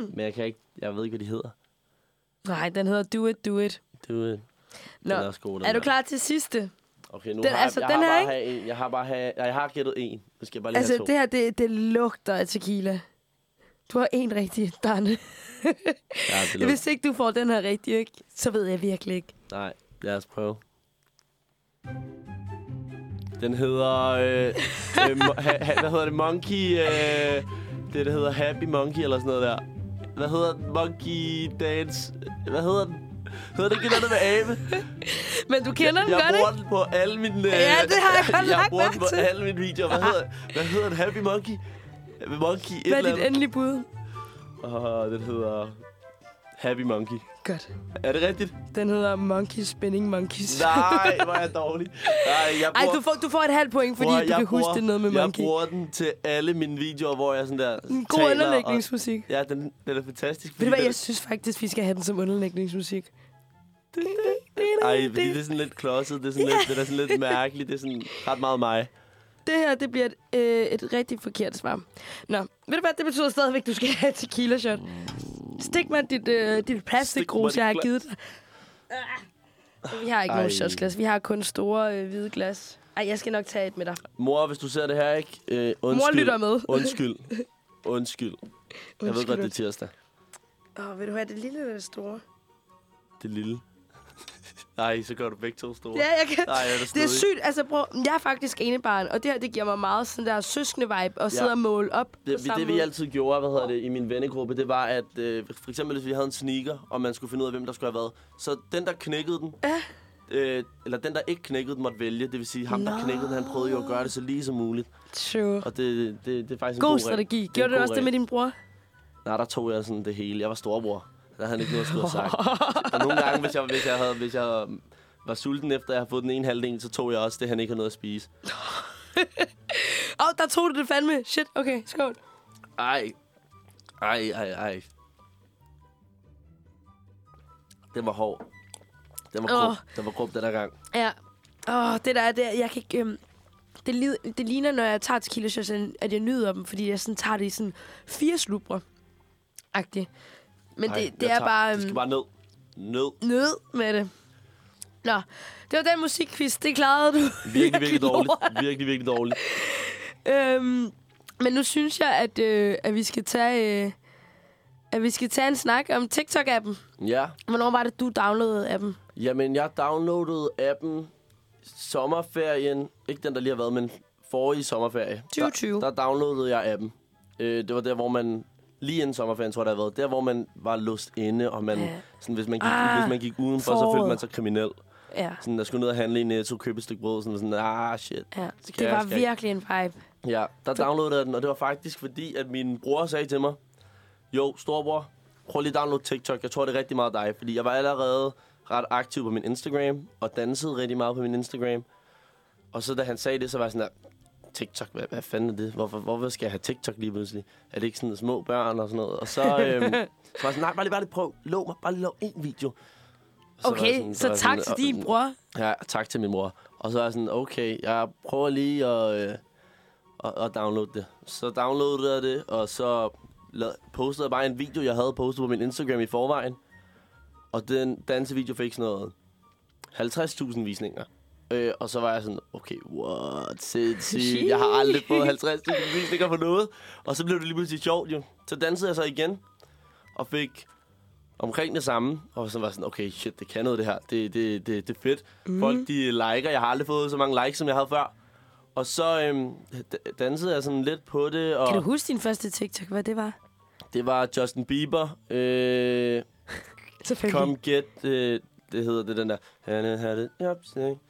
men jeg kan ikke... Jeg ved ikke, hvad de hedder. Nej, den hedder Do It, Do It. Er, jo- Nå, er god, er du klar til sidste? Okay, nu Den- har altså, jeg, jeg den har her, bare have en. Jeg har bare have, jeg har gættet en. Nu skal jeg bare lige Altså, have to. det her, det, det lugter af tequila. Du har en rigtig, Darne. (laughs) Ja. (laughs) Hvis ikke du får den her rigtig, ikke, så ved jeg virkelig ikke. Nej, lad os prøve. Den hedder... Øh, (laughs) øh, mo- ha, ha, hvad hedder det? Monkey... Øh, det, der hedder Happy Monkey eller sådan noget der. Hvad hedder den? Monkey Dance... Hvad hedder den? Hedder det ikke noget med abe? Men du kender den jeg godt, bruger ikke? den på alle mine... Øh, Ja, det har jeg (laughs) godt Jeg bruger den på til. alle mine videoer. Hvad hedder, hvad hedder den? Happy Monkey? Monkey et Hvad er eller dit andet. endelige bud? Åh, den hedder... Happy Monkey. Godt. Er det rigtigt? Den hedder Monkey Spinning Monkeys. Nej, hvor er jeg (laughs) dårlig. Nej, jeg Ej, bruger... du får, du får et halvt point, fordi Bror, du jeg kan huske bruger- det noget med Jeg Monkey. bruger den til alle mine videoer, hvor jeg sådan der En god taler, underlægningsmusik. Og, ja, den, den er fantastisk. Ved du hvad, jeg synes faktisk, vi skal have den som underlægningsmusik. Ej, fordi det er sådan lidt klodset. Det er sådan, lidt, det er sådan lidt mærkeligt. Det er sådan ret meget mig. Det her, det bliver et, øh, et rigtig forkert svar. Nå, ved du hvad, det betyder stadigvæk, at du skal have et tequila shot. Stik mig dit, øh, dit plastikgrus, jeg har givet dig. Ah. Vi har ikke nogen Ej. shotsglas. Vi har kun store øh, hvide glas. Ej, jeg skal nok tage et med dig. Mor, hvis du ser det her, ikke? Øh, undskyld. Mor lytter med. (laughs) Undskyld. Undskyld. Jeg ved godt, det er tirsdag. Åh, oh, vil du have det lille eller det store? Det lille. Nej, så gør du begge to store. Ja, jeg kan. Nej, jeg er da Det er sygt. Altså, bror, jeg er faktisk enebarn, og det her, det giver mig meget sådan der søskende vibe at sidde og måle op på Det, vi, samme det vi altid gjorde, hvad hedder det, i min vennegruppe, det var, at øh, for eksempel hvis vi havde en sneaker, og man skulle finde ud af, hvem der skulle have været. Så den, der knækkede den, Ja. øh, eller den, der ikke knækkede den, måtte vælge. Det vil sige, ham, der Nå. knækkede den, han prøvede jo at gøre det så lige som muligt. True. Og det, det, det er faktisk en God god strategi. regel. Gjorde du god også det med regel. din bror? Nej, der tog jeg sådan det hele. Jeg var storbror. Der havde han ikke noget at skulle have sagt. (laughs) og nogle gange, hvis jeg, hvis jeg, havde, hvis jeg var sulten efter, at jeg havde fået den ene halvdel, så tog jeg også det, han ikke havde noget at spise. (laughs) Åh, oh, der tog du det fandme. Shit, okay, skål. Ej. Ej, ej, ej. Den var hård. Den var Åh. Den var grub den der gang. Ja. Åh, oh, det der, det, jeg kan ikke... Øhm, det, li- det ligner, når jeg tager tequila shots, at jeg nyder dem, fordi jeg sådan tager det i sådan fire slubre. Agtigt. Men Ej, det, det er tager- bare Det skal øhm, bare ned. Ned. nød med det. Nå, det var den musikquiz. Det klarede du. Virkelig, virkelig (laughs) dårligt. Virkelig, virkelig dårligt. Øhm, men nu synes jeg, at, øh, at vi skal tage... Øh, at vi skal tage en snak om TikTok-appen. Ja. Hvornår var det, du downloadede appen? Jamen, jeg downloadede appen sommerferien. Ikke den, der lige har været, men forrige sommerferie. 2020. Der, der downloadede jeg appen. Øh, det var der, hvor man... Lige inden sommerferien, tror jeg, der har været. Der, hvor man var låst inde, og man, Ja. sådan, hvis, man gik, Ah, hvis man gik udenfor, så foråret. følte man sig kriminel. Ja, Sådan, der skulle ned og handle i Netto, købe et stykke brød, sådan, sådan ah, shit. ja. Det jeg- var jeg- virkelig en vibe. Ja, der downloadede jeg den, og det var faktisk fordi, at min bror sagde til mig, jo, storbror, prøv lige at downloade TikTok. Jeg tror, det er rigtig meget dig, fordi jeg var allerede ret aktiv på min Instagram, og dansede rigtig meget på min Instagram. Og så da han sagde det, så var jeg sådan der, TikTok, hvad, hvad fanden er det? Hvorfor, hvorfor skal jeg have TikTok lige pludselig? Er det ikke sådan små børn og sådan noget? Og så, øhm, så var jeg sådan, nej, bare lige, bare lige prøv, lov mig, bare lige lov en video. Så Okay, sådan- så jeg tak sådan, til din bror. Ja, tak til min mor. Og så er jeg sådan, okay, jeg prøver lige at, øh, at, at downloade det. Så downloadede jeg det, og så postede jeg bare en video, jeg havde postet på min Instagram i forvejen. Og den dansevideo fik sådan noget 50.000 visninger. Øh, og så var jeg sådan, okay, what, sindssygt. Jeg har aldrig fået 50.000 visninger på noget. Og så blev det lige pludselig sjovt jo. Så dansede jeg så igen, og fik omkring det samme, og så var sådan, okay, shit, det kan noget det her. Det, det, det, det er fedt. Mm. Folk, de liker. Jeg har aldrig fået så mange likes, som jeg havde før. Og så øhm, dansede jeg sådan lidt på det, og Kan du huske din første TikTok, hvad det var? det var Justin Bieber. Øh. (laughs) Come get, øh, det hedder det den der. Han had det job, sing.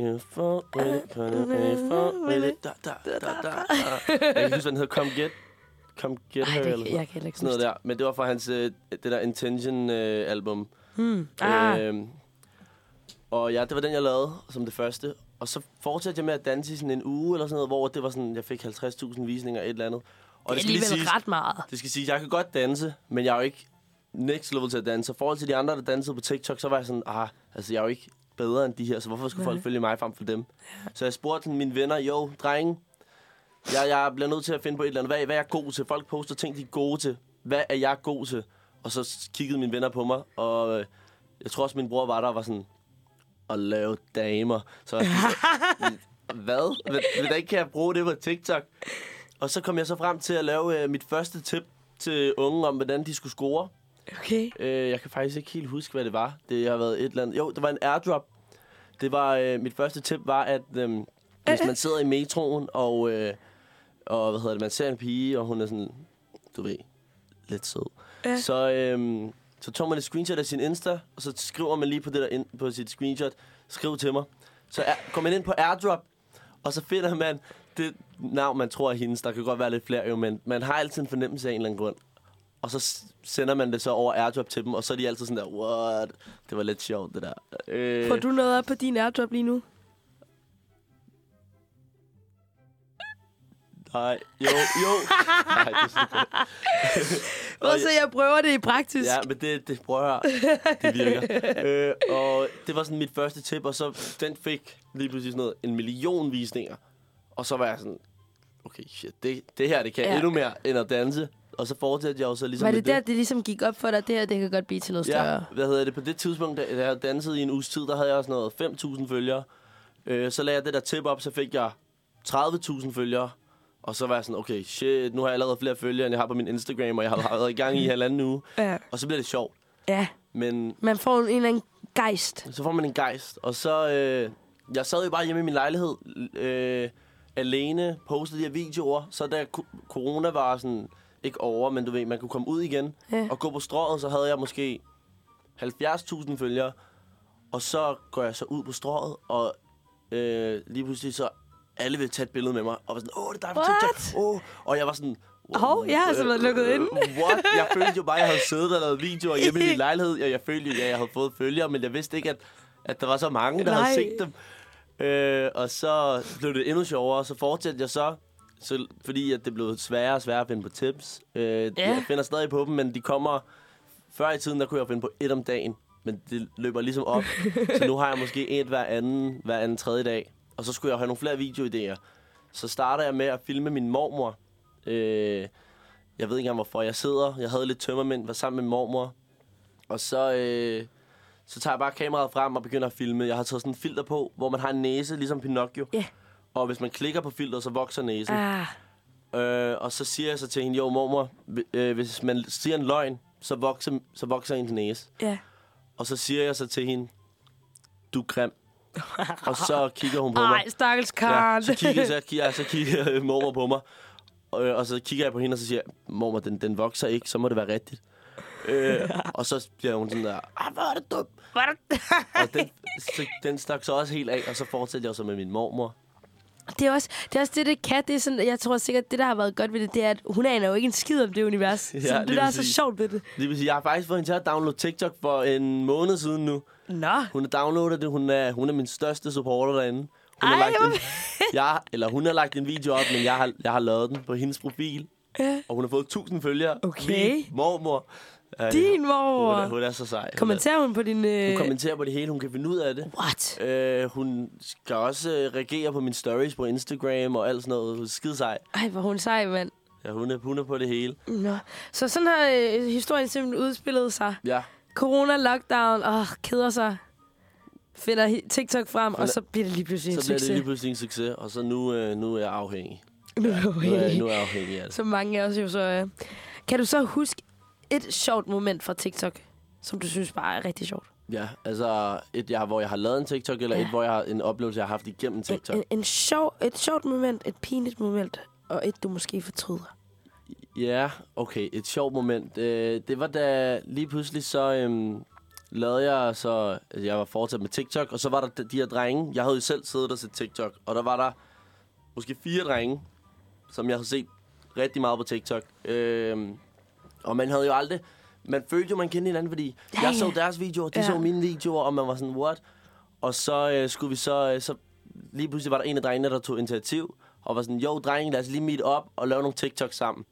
You fall really, it, gonna pay for really, it. Da, da, da, da, da. Jeg kan huske, hvad den hedder. Come get, come get Ej, her, det, eller jeg kan ikke sådan noget der. Men det var fra hans, øh, det der Intention-album. det. Hmm. Ah. Øhm, og ja, det var den, jeg lavede som det første. Og så fortsatte jeg med at danse i sådan en uge eller sådan noget, hvor det var sådan, jeg fik 50.000 visninger et eller andet. Og det er alligevel siges- ret meget. det skal sige, jeg kan godt danse, men jeg er jo ikke next level til at danse. Og forhold til de andre, der dansede på TikTok, så var jeg sådan, ah, altså jeg er jo ikke bedre end de her, så hvorfor skulle Nej. folk følge mig frem for dem? Så jeg spurgte mine venner, jo, drenge, jeg, jeg bliver nødt til at finde på et eller andet. Hvad, hvad er jeg god til? Folk poster ting, de er gode til. Hvad er jeg god til? Og så kiggede mine venner på mig, og øh, jeg tror også, min bror var der og var sådan, at lave damer. Så jeg hvad? Hvordan kan jeg bruge det på TikTok? Og så kom jeg så frem til at lave øh, mit første tip til unge om, hvordan de skulle score. Okay. Øh, jeg kan faktisk ikke helt huske, hvad det var. Det har været et eller andet. Jo, det var en airdrop. Det var, øh, mit første tip var, at øh, hvis man sidder i metroen, og, øh, og hvad hedder det, man ser en pige, og hun er sådan, du ved, lidt sød. Ja. Så, øh, så tog man et screenshot af sin Insta, og så skriver man lige på, det der ind, på sit screenshot, skriv til mig. Så er, går man ind på airdrop, og så finder man det navn, man tror er hendes. Der kan godt være lidt flere jo, men man har altid en fornemmelse af en eller anden grund. Og så sender man det så over airdrop til dem, og så er de altid sådan der, what? Det var lidt sjovt, det der. Øh, Får du noget op på din airdrop lige nu? Nej, jo, jo. Nej, det er (laughs) Og så jeg prøver det i praktisk. Ja, men det, det prøver jeg. Det virker. (laughs) øh, og det var sådan mit første tip, og så den fik lige pludselig sådan noget, en million visninger. Og så var jeg sådan, okay, shit, det, det her, det kan ja. endnu mere end at danse. Og så fortsatte jeg jo så ligesom Var det der, det ligesom gik op for dig? Det her, det kan godt blive til noget Ja, større. hvad hedder det? På det tidspunkt, da jeg dansede i en uges tid, der havde jeg sådan noget 5.000 følgere. Øh, så lagde jeg det der tip op, så fik jeg 30.000 følgere. Og så var jeg sådan, okay, shit, nu har jeg allerede flere følgere, end jeg har på min Instagram, og jeg har (laughs) været i gang i halvanden uge. Ja. Og så bliver det sjovt. ja. Men Man får en eller anden gejst. så får man en gejst. Og så, øh, jeg sad jo bare hjemme i min lejlighed, øh, alene, postede de her videoer. Så da corona var sådan, ikke over, men du ved, man kunne komme ud igen Ja. og gå på strået, så havde jeg måske 70.000 følgere. Og så går jeg så ud på strået, og øh, lige pludselig så alle vil tage et billede med mig. Og var sådan, åh, det er dig på? TikTok. Åh. Og jeg var sådan... Hov, jeg har altså været lukket inde. What? Jeg følte jo bare, at jeg havde siddet og lavet videoer hjemme i min (laughs) lejlighed. Og jeg følte jo, at jeg havde fået følgere, men jeg vidste ikke, at, at der var så mange, der Nej. havde set dem. Øh, og så blev det endnu sjovere, så fortsatte jeg så, så fordi at det blev sværere og sværere at finde på tips. Øh, Ja. Jeg finder stadig på dem, men de kommer... Før i tiden, der kunne jeg finde på et om dagen, men det løber ligesom op. (laughs) så nu har jeg måske et hver anden, hver anden tredje dag. Og så skulle jeg have nogle flere videoidéer. Så starter jeg med at filme min mormor. Øh, jeg ved ikke engang, hvorfor jeg sidder. Jeg havde lidt tømmermænd, var sammen med mormor. Og så, øh, så tager jeg bare kameraet frem og begynder at filme. Jeg har taget sådan en filter på, hvor man har en næse, ligesom Pinocchio. Ja. Og hvis man klikker på filteret, så vokser næsen. Ah. Øh, og så siger jeg så til hende, jo mormor, øh, hvis man siger en løgn, så vokser, så vokser ens næse. Ja. Og så siger jeg så til hende, du er grim. (laughs) og så kigger hun på mig. Ej, stakkels Karen. Ja, så kigger, så kigger, så (laughs) kigger øh, mormor på mig. Og, øh, og så kigger jeg på hende, og så siger jeg, mormor, den, den vokser ikke, så må det være rigtigt. øh, (laughs) og så bliver hun sådan der, ah, hvor er det dumt. Det- Og den, så, den stak så også helt af, og så fortsatte jeg så med min mormor. Det er, også, det er også det, det kan. Det er sådan, jeg tror sikkert, det, der har været godt ved det, det er, at hun aner jo ikke en skid om det univers. (laughs) Ja, så det, der er så sjovt ved det. Det vil sige, jeg har faktisk fået hende til at downloade TikTok for en måned siden nu. Nå. Hun har downloadet det. Hun er, hun er min største supporter derinde. Hun Ej, har lagt en, (laughs) jeg, eller hun har lagt en video op, men jeg har, jeg har lavet den på hendes profil. Ja. Og hun har fået 1000 følgere. Okay. Min mormor. Ej, Din Hun mor. er, hun er så sej. Hun, er, Kommenterer hun på din... Øh... hun kommenterer på det hele. Hun kan finde ud af det. What? Øh, hun skal også øh, reagere på mine stories på Instagram og alt sådan noget. Hun er skide sej. Ej, hvor hun sej, mand. Ja, hun er, hun er på det hele. Nå. Så sådan har øh, historien simpelthen udspillet sig. Ja, Corona, lockdown, åh, keder sig. Finder TikTok frem, og så bliver det lige pludselig en så bliver det succes. lige pludselig en succes. Og så nu, øh, nu er jeg afhængig. Nu er er, jeg- afhængig. nu er jeg afhængig af det. Så mange af os jo så... Øh. Kan du så huske et sjovt moment fra TikTok, som du synes bare er rigtig sjovt? Ja, altså et, jeg, hvor jeg har lavet en TikTok, eller Ja. et, hvor jeg har en oplevelse, jeg har haft igennem En, TikTok. en, en sjov, et sjovt moment, et pinligt moment, og et, du måske fortryder. Ja, okay. Et sjovt moment. Øh, det var da lige pludselig så øhm, lavede jeg så... Altså, jeg var fortsat med TikTok, og så var der de- her drenge. Jeg havde jo selv siddet og set TikTok, og der var der måske fire drenge, som jeg havde set rigtig meget på TikTok. Øhm, og man havde jo aldrig... Man følte jo, man kendte hinanden, fordi Ja, jeg så deres videoer, de Ja. så mine videoer, og man var sådan, what? Og så øh, skulle vi så, øh, så... Lige pludselig var der en af drengene, der tog initiativ, og var sådan, jo, drenge, lad os lige meet op og lave nogle TikTok sammen.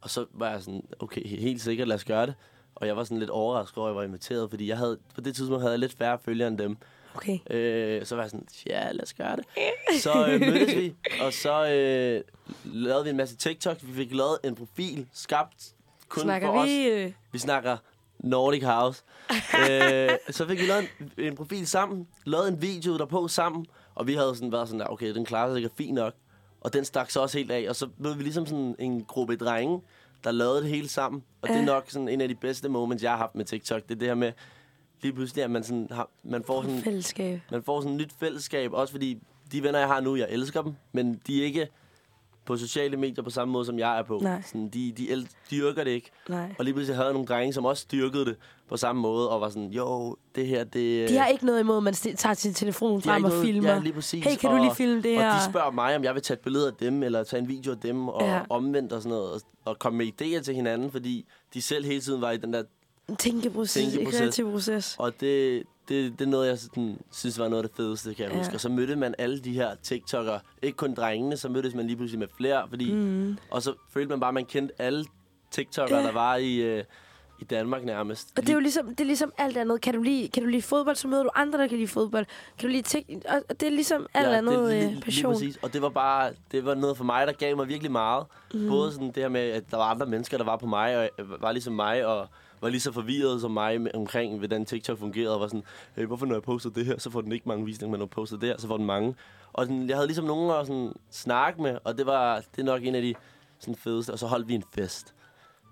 Og så var jeg sådan, okay, he- helt sikkert, lad os gøre det. Og jeg var sådan lidt overrasket over, at jeg var inviteret, fordi jeg havde, på det tidspunkt havde jeg lidt færre følgere end dem. Okay. Øh, så var jeg sådan, ja, lad os gøre det. Så øh, mødtes vi, og så øh, lavede vi en masse TikTok. Vi fik lavet en profil, skabt kun Snakker for os. vi... Øh, Vi snakker Nordic House. (laughs) øh, så fik vi lavet en, en profil sammen, lavet en video derpå sammen, og vi havde sådan været sådan, der, okay, den klarer sig sikkert fint nok. Og den stak så også helt af, og så blev vi ligesom sådan en gruppe drenge, der lavede det hele sammen. Og det er nok sådan en af de bedste moments, jeg har haft med TikTok. Det er det her med, lige pludselig, at man, sådan har, man får sådan fællesskab. man får sådan et nyt fællesskab, også fordi de venner, jeg har nu, jeg elsker dem, men de er ikke på sociale medier på samme måde, som jeg er på. Nej. Sådan, de, de el- dyrker det ikke. Nej. Og lige pludselig havde jeg nogle drenge, som også dyrkede det på samme måde, og var sådan, jo, det her, det... De har ikke noget imod, at man tager sin telefon frem og noget- filmer. Ja, lige præcis. Hey, kan du og, lige filme det her? Og de spørger mig, om jeg vil tage et billede af dem, eller tage en video af dem, og Ja. omvendt og sådan noget, og, og komme med idéer til hinanden, fordi de selv hele tiden var i den der... Tænkeproces, Tænkeproces. kreativ proces. Og det, det, det er noget, jeg sådan, synes var noget af det fedeste, kan jeg Ja. huske. Og så mødte man alle de her TikTok'ere. Ikke kun drengene, så mødtes man lige pludselig med flere, fordi... Mm. Og så følte man bare, at man kendte alle TikTok'ere, Ja. der var i, øh, i Danmark nærmest. Og det er jo ligesom, det er ligesom alt andet. Kan du, lide, kan du lide fodbold, så møder du andre, der kan lide fodbold. Kan du lide tik... Og det er ligesom alt Ja, andet det, øh, lige, lige passion. præcis. Og det var bare det var noget for mig, der gav mig virkelig meget. Mm. Både sådan det her med, at der var andre mennesker, der var på mig, og øh, var ligesom mig, og var lige så forvirret som mig med, omkring, hvordan TikTok fungerede, og var sådan, hey, hvorfor når jeg poster det her, så får den ikke mange visninger, men når jeg poster det her, så får den mange. Og sådan, jeg havde ligesom nogen at sådan, snakke med, og det var det er nok en af de sådan, fedeste. Og så holdt vi en fest.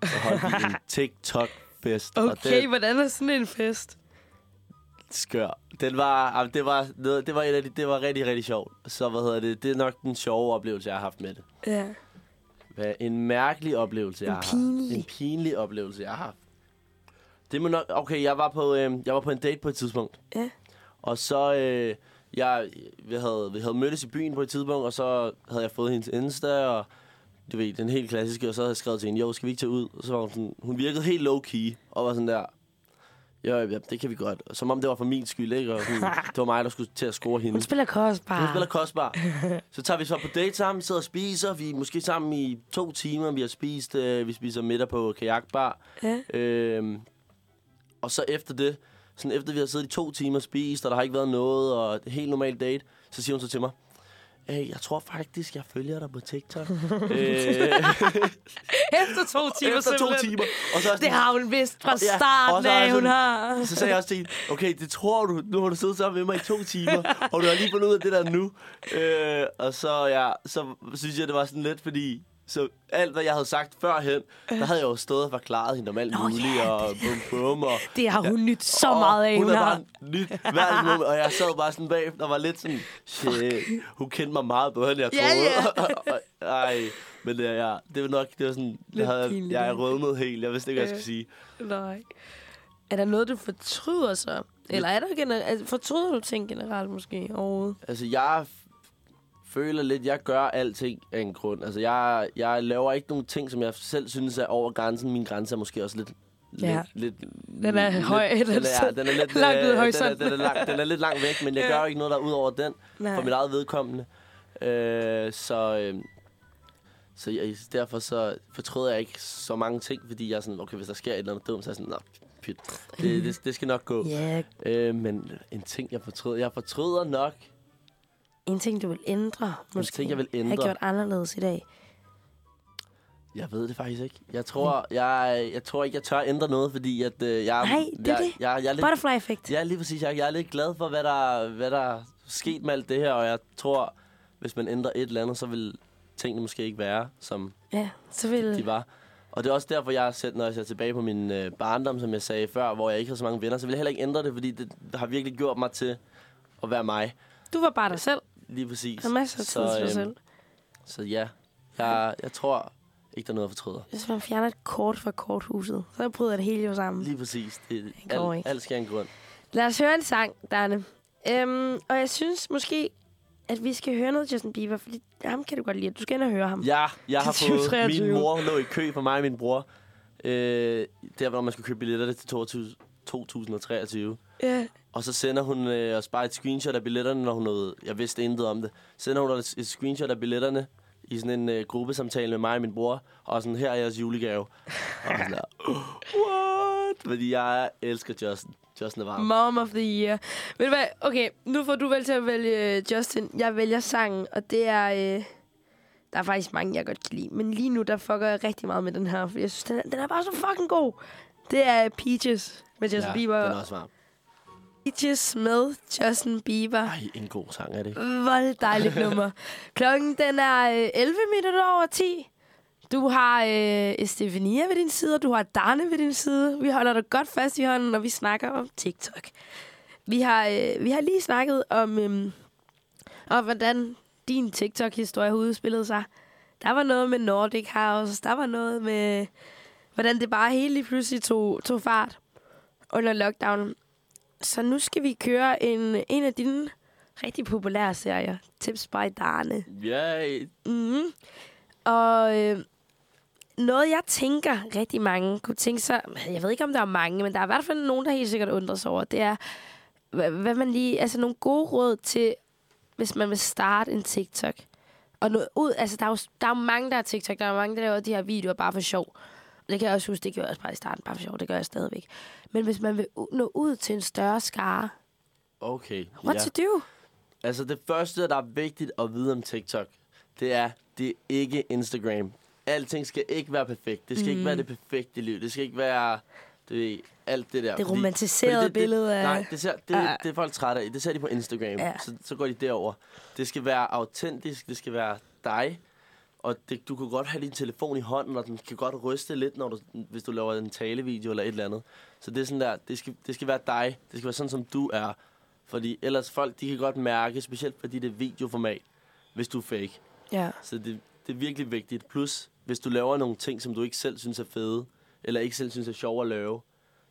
Så holdt vi en (laughs) TikTok-fest. Okay, den, hvordan er sådan en fest? skør. Den var, ah, det var, det var, en af de, det var rigtig, rigtig sjovt. Så hvad hedder det? Det er nok den sjove oplevelse, jeg har haft med det. Ja. Hvad, en mærkelig oplevelse, En jeg har pinlig. haft. En pinlig oplevelse, jeg har haft. Det må nok, okay, jeg var, på, øh, jeg var på en date på et tidspunkt. Ja. Og så, øh, jeg, vi, havde, vi havde mødtes i byen på et tidspunkt, og så havde jeg fået hendes Insta, og du ved, den helt klassiske, og så havde jeg skrevet til hende, jo, skal vi ikke tage ud? Og så var hun sådan, hun virkede helt low-key, og var sådan der, ja, ja, det kan vi godt. Som om det var for min skyld, ikke? Og sådan, (laughs) det var mig, der skulle til at score hende. Hun spiller kostbar. Hun spiller kostbar. (laughs) så tager vi så på date sammen, sidder og spiser. Vi er måske sammen i to timer. Vi har spist, øh, vi spiser middag på kajakbar. Ja. Øhm, og så efter det, sådan efter vi har siddet i to timer og spist, og der har ikke været noget, og et helt normalt date, så siger hun så til mig, Hey, jeg tror faktisk, jeg følger dig på TikTok. (laughs) øh, Efter to timer efter to timer. Og så jeg Det sådan, har hun vidst fra starten så af, jeg hun sådan- har. så sagde jeg også til hende, okay, det tror du, nu har du siddet sammen med mig i to timer, og du har lige fundet ud af det der nu. Øh, og så, ja, så synes jeg, det var sådan lidt, fordi så alt, hvad jeg havde sagt førhen, der havde jeg jo stået og forklaret hende om alt Nå, muligt, ja, og bum bum, og (laughs) Det har hun nyt så og meget af, hun, har. bare nyt hver moment, og jeg sad bare sådan bag, og var lidt sådan, shit, hun kendte mig meget bedre, end jeg Ja, troede. Og- (laughs) Ej, men det, ja, det var nok, det var sådan, Lidt jeg, havde, pinligt, jeg rødmet helt, jeg vidste ikke, hvad jeg Ja. skulle sige. Nej. Er der noget, du fortryder så? Eller er der generelt, altså, fortryder du ting generelt måske overhovedet? Altså, jeg føler lidt, jeg gør alting af en grund. Altså, jeg, jeg laver ikke nogen ting, som jeg selv synes er over grænsen. Min grænse er måske også lidt... Ja. Lidt, Den er lidt, høj, Den er, den er den er lidt, langt øh, den, er, den, er lang, den er lidt langt væk, men jeg Ja. gør ikke noget, der er ud over den. Nej. For mit eget vedkommende. Øh, så... Øh, så jeg, derfor så fortryder jeg ikke så mange ting, fordi jeg er sådan, okay, hvis der sker et eller andet dumt, så er jeg sådan, pyt, det, det, det skal nok gå. (laughs) Ja, Øh, men en ting, jeg fortryder, jeg fortryder nok, en ting, du vil ændre, måske. ting, jeg vil ændre. gjort anderledes i dag. Jeg ved det faktisk ikke. Jeg tror, jeg, jeg tror ikke, jeg tør ændre noget, fordi at, øh, jeg, Nej, det er jeg, det. Jeg, jeg, er lidt, Butterfly effect. ja, lige præcis. Jeg, jeg er lidt glad for, hvad der, hvad der er sket med alt det her, og jeg tror, hvis man ændrer et eller andet, så vil tingene måske ikke være, som Ja, så vil... de var. Og det er også derfor, jeg har set, når jeg ser tilbage på min øh, barndom, som jeg sagde før, hvor jeg ikke havde så mange venner, så vil jeg heller ikke ændre det, fordi det har virkelig gjort mig til at være mig. Du var bare dig selv. Lige præcis. Der er masser af tid til dig øhm, selv. Så ja, jeg, jeg tror ikke, der er noget at fortryde. Hvis man fjerner et kort fra korthuset, så bryder det hele jo sammen. Lige præcis. Det, går alt, ikke. alt skal en grund. Lad os høre en sang, Darne. Øhm, og jeg synes måske, at vi skal høre noget Justin Bieber, fordi ham kan du godt lide. Du skal ind og høre ham. Ja, jeg har fået... 2023. Min mor lå i kø for mig og min bror. Øh, der, hvor man skulle købe billetter til 22, 2023. Ja. Og så sender hun øh, os bare et screenshot af billetterne, når hun nåede... Jeg vidste intet om det. Sender hun os et screenshot af billetterne i sådan en øh, gruppesamtale med mig og min bror. Og sådan, her er jeres julegave. Og sådan der, what? Fordi jeg elsker Justin. Justin varm. Mom of the Year. Ved du hvad? Okay, nu får du vel til at vælge øh, Justin. Jeg vælger sangen, og det er... Øh, der er faktisk mange, jeg godt kan lide. Men lige nu, der fucker jeg rigtig meget med den her, for jeg synes, den er, den er bare så fucking god. Det er Peaches med Justin ja, Bieber. den er også varm. Peaches med Justin Bieber. Ej, en god sang er det. det dejligt nummer. (laughs) Klokken den er øh, 11 minutter over 10. Du har øh, Estefania ved din side, og du har Darne ved din side. Vi holder dig godt fast i hånden, når vi snakker om TikTok. Vi har, øh, vi har lige snakket om, øh, om hvordan din TikTok-historie har udspillet sig. Der var noget med Nordic House, der var noget med, hvordan det bare helt lige pludselig tog, tog fart under lockdown. Så nu skal vi køre en, en af dine rigtig populære serier. Tips by Darne. Yay. Mm. Og øh, noget, jeg tænker rigtig mange kunne tænke sig... Jeg ved ikke, om der er mange, men der er i hvert fald nogen, der helt sikkert undrer sig over. Det er, hvad, man lige... Altså nogle gode råd til, hvis man vil starte en TikTok. Og noget ud... Altså, der er, jo, der er mange, der er TikTok. Der er mange, der laver de her videoer bare for sjov. Det kan jeg også huske, det gjorde jeg også bare i starten, bare for sjov. Det gør jeg stadigvæk. Men hvis man vil nå ud til en større skare, Okay. what ja. to do? Altså det første, der er vigtigt at vide om TikTok, det er, det er ikke Instagram. Alting skal ikke være perfekt. Det skal mm. ikke være det perfekte liv. Det skal ikke være ved, alt det der. Det romantiserede billede af- Nej, det, ser, det, Ja. det er folk trætte af. Det ser de på Instagram. Ja. Så, så går de derover. Det skal være autentisk. Det skal være dig. Og det, du kan godt have din telefon i hånden, og den kan godt ryste lidt, når du, hvis du laver en talevideo eller et eller andet. Så det er sådan der, det skal, det skal være dig. Det skal være sådan, som du er. Fordi ellers folk, de kan godt mærke, specielt fordi det er videoformat, hvis du er fake. Ja. Så det, det er virkelig vigtigt. Plus, hvis du laver nogle ting, som du ikke selv synes er fede, eller ikke selv synes er sjov at lave,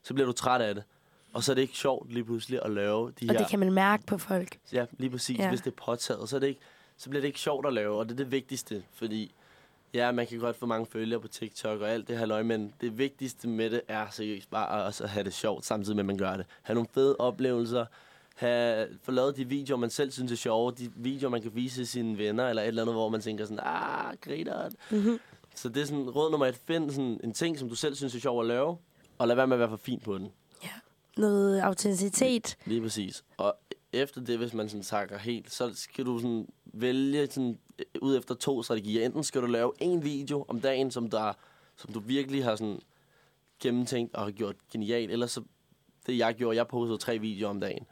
så bliver du træt af det. Og så er det ikke sjovt lige pludselig at lave de Og her... det kan man mærke på folk. Ja, lige præcis. Ja. Hvis det er påtaget, så, er det ikke, så bliver det ikke sjovt at lave, og det er det vigtigste. Fordi, ja, man kan godt få mange følgere på TikTok og alt det her løg, men det vigtigste med det er seriøst bare at, at have det sjovt, samtidig med, at man gør det. Ha' nogle fede oplevelser. Ha, få lavet de videoer, man selv synes er sjove. De videoer, man kan vise sine venner, eller et eller andet, hvor man tænker sådan, ah, grineren. Mm-hmm. Så det er sådan råd nummer et. Find sådan en ting, som du selv synes er sjov at lave, og lad være med at være for fin på den. Noget autenticitet. Lige præcis. Og efter det, hvis man sådan takker helt, så skal du sådan vælge sådan, øh, ud efter to strategier. Enten skal du lave en video om dagen, som, der, som du virkelig har sådan gennemtænkt og har gjort genialt, eller så det jeg gjorde, jeg postede tre videoer om dagen.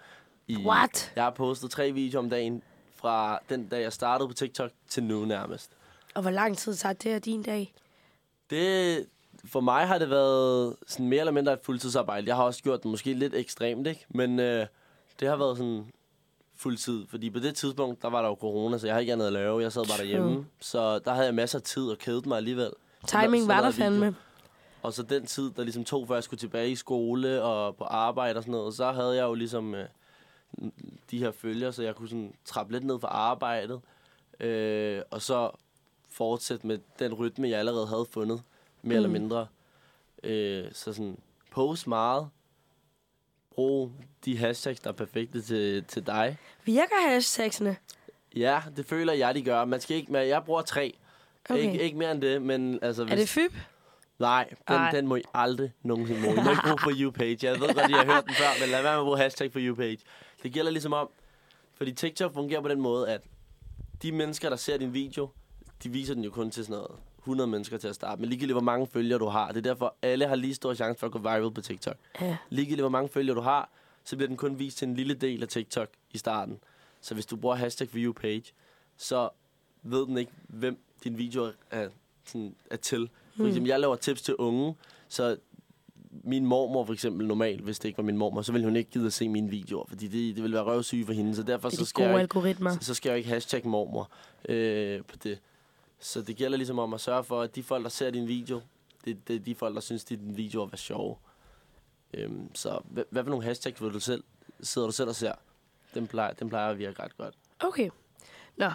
I, What? Jeg har postet tre videoer om dagen fra den dag, jeg startede på TikTok til nu nærmest. Og hvor lang tid tager det af din dag? Det, for mig har det været sådan mere eller mindre et fuldtidsarbejde. Jeg har også gjort det måske lidt ekstremt, ikke? Men øh, det har været sådan fuldtid. Fordi på det tidspunkt, der var der jo corona, så jeg har ikke andet at lave. Jeg sad bare derhjemme. Så der havde jeg masser af tid og kædede mig alligevel. Timing så var der fandme. Og så den tid, der ligesom tog, før jeg skulle tilbage i skole og på arbejde og sådan noget, så havde jeg jo ligesom øh, de her følger, så jeg kunne sådan trappe lidt ned for arbejdet. Øh, og så fortsætte med den rytme, jeg allerede havde fundet, mere mm. eller mindre. Øh, så sådan, post meget. Brug de hashtags, der er perfekte til, til dig. Virker hashtagsene? Ja, det føler jeg, de gør. Man skal ikke, men jeg bruger tre. Okay. Ikke, ikke mere end det, men altså... Er det fyb? Nej, den, Ej. den må I aldrig nogensinde bruge. I må ikke bruge for YouPage. Jeg ved godt, I har hørt den før, men lad være med at bruge hashtag for YouPage. Det gælder ligesom om, fordi TikTok fungerer på den måde, at de mennesker, der ser din video, de viser den jo kun til sådan noget 100 mennesker til at starte. Men ligegyldigt, hvor mange følgere du har. Det er derfor, alle har lige stor chance for at gå viral på TikTok. Ja. Ligegyldigt, hvor mange følgere du har, så bliver den kun vist til en lille del af TikTok i starten. Så hvis du bruger hashtag YouPage, så ved den ikke, hvem din video er, sådan, er til. For eksempel, jeg laver tips til unge, så min mormor for eksempel normalt, hvis det ikke var min mormor, så ville hun ikke gide at se mine videoer, fordi det, det ville være røvsyge for hende, så derfor er så skal, jeg ikke, så, så skal jeg ikke hashtag mormor øh, på det. Så det gælder ligesom om at sørge for, at de folk, der ser din video, det, det er de folk, der synes, at din video er sjove. Øhm, så hvad, hvad for nogle hashtags vil du selv, sidder du selv og ser? Den plejer, den plejer at virke ret godt. Okay. Nå.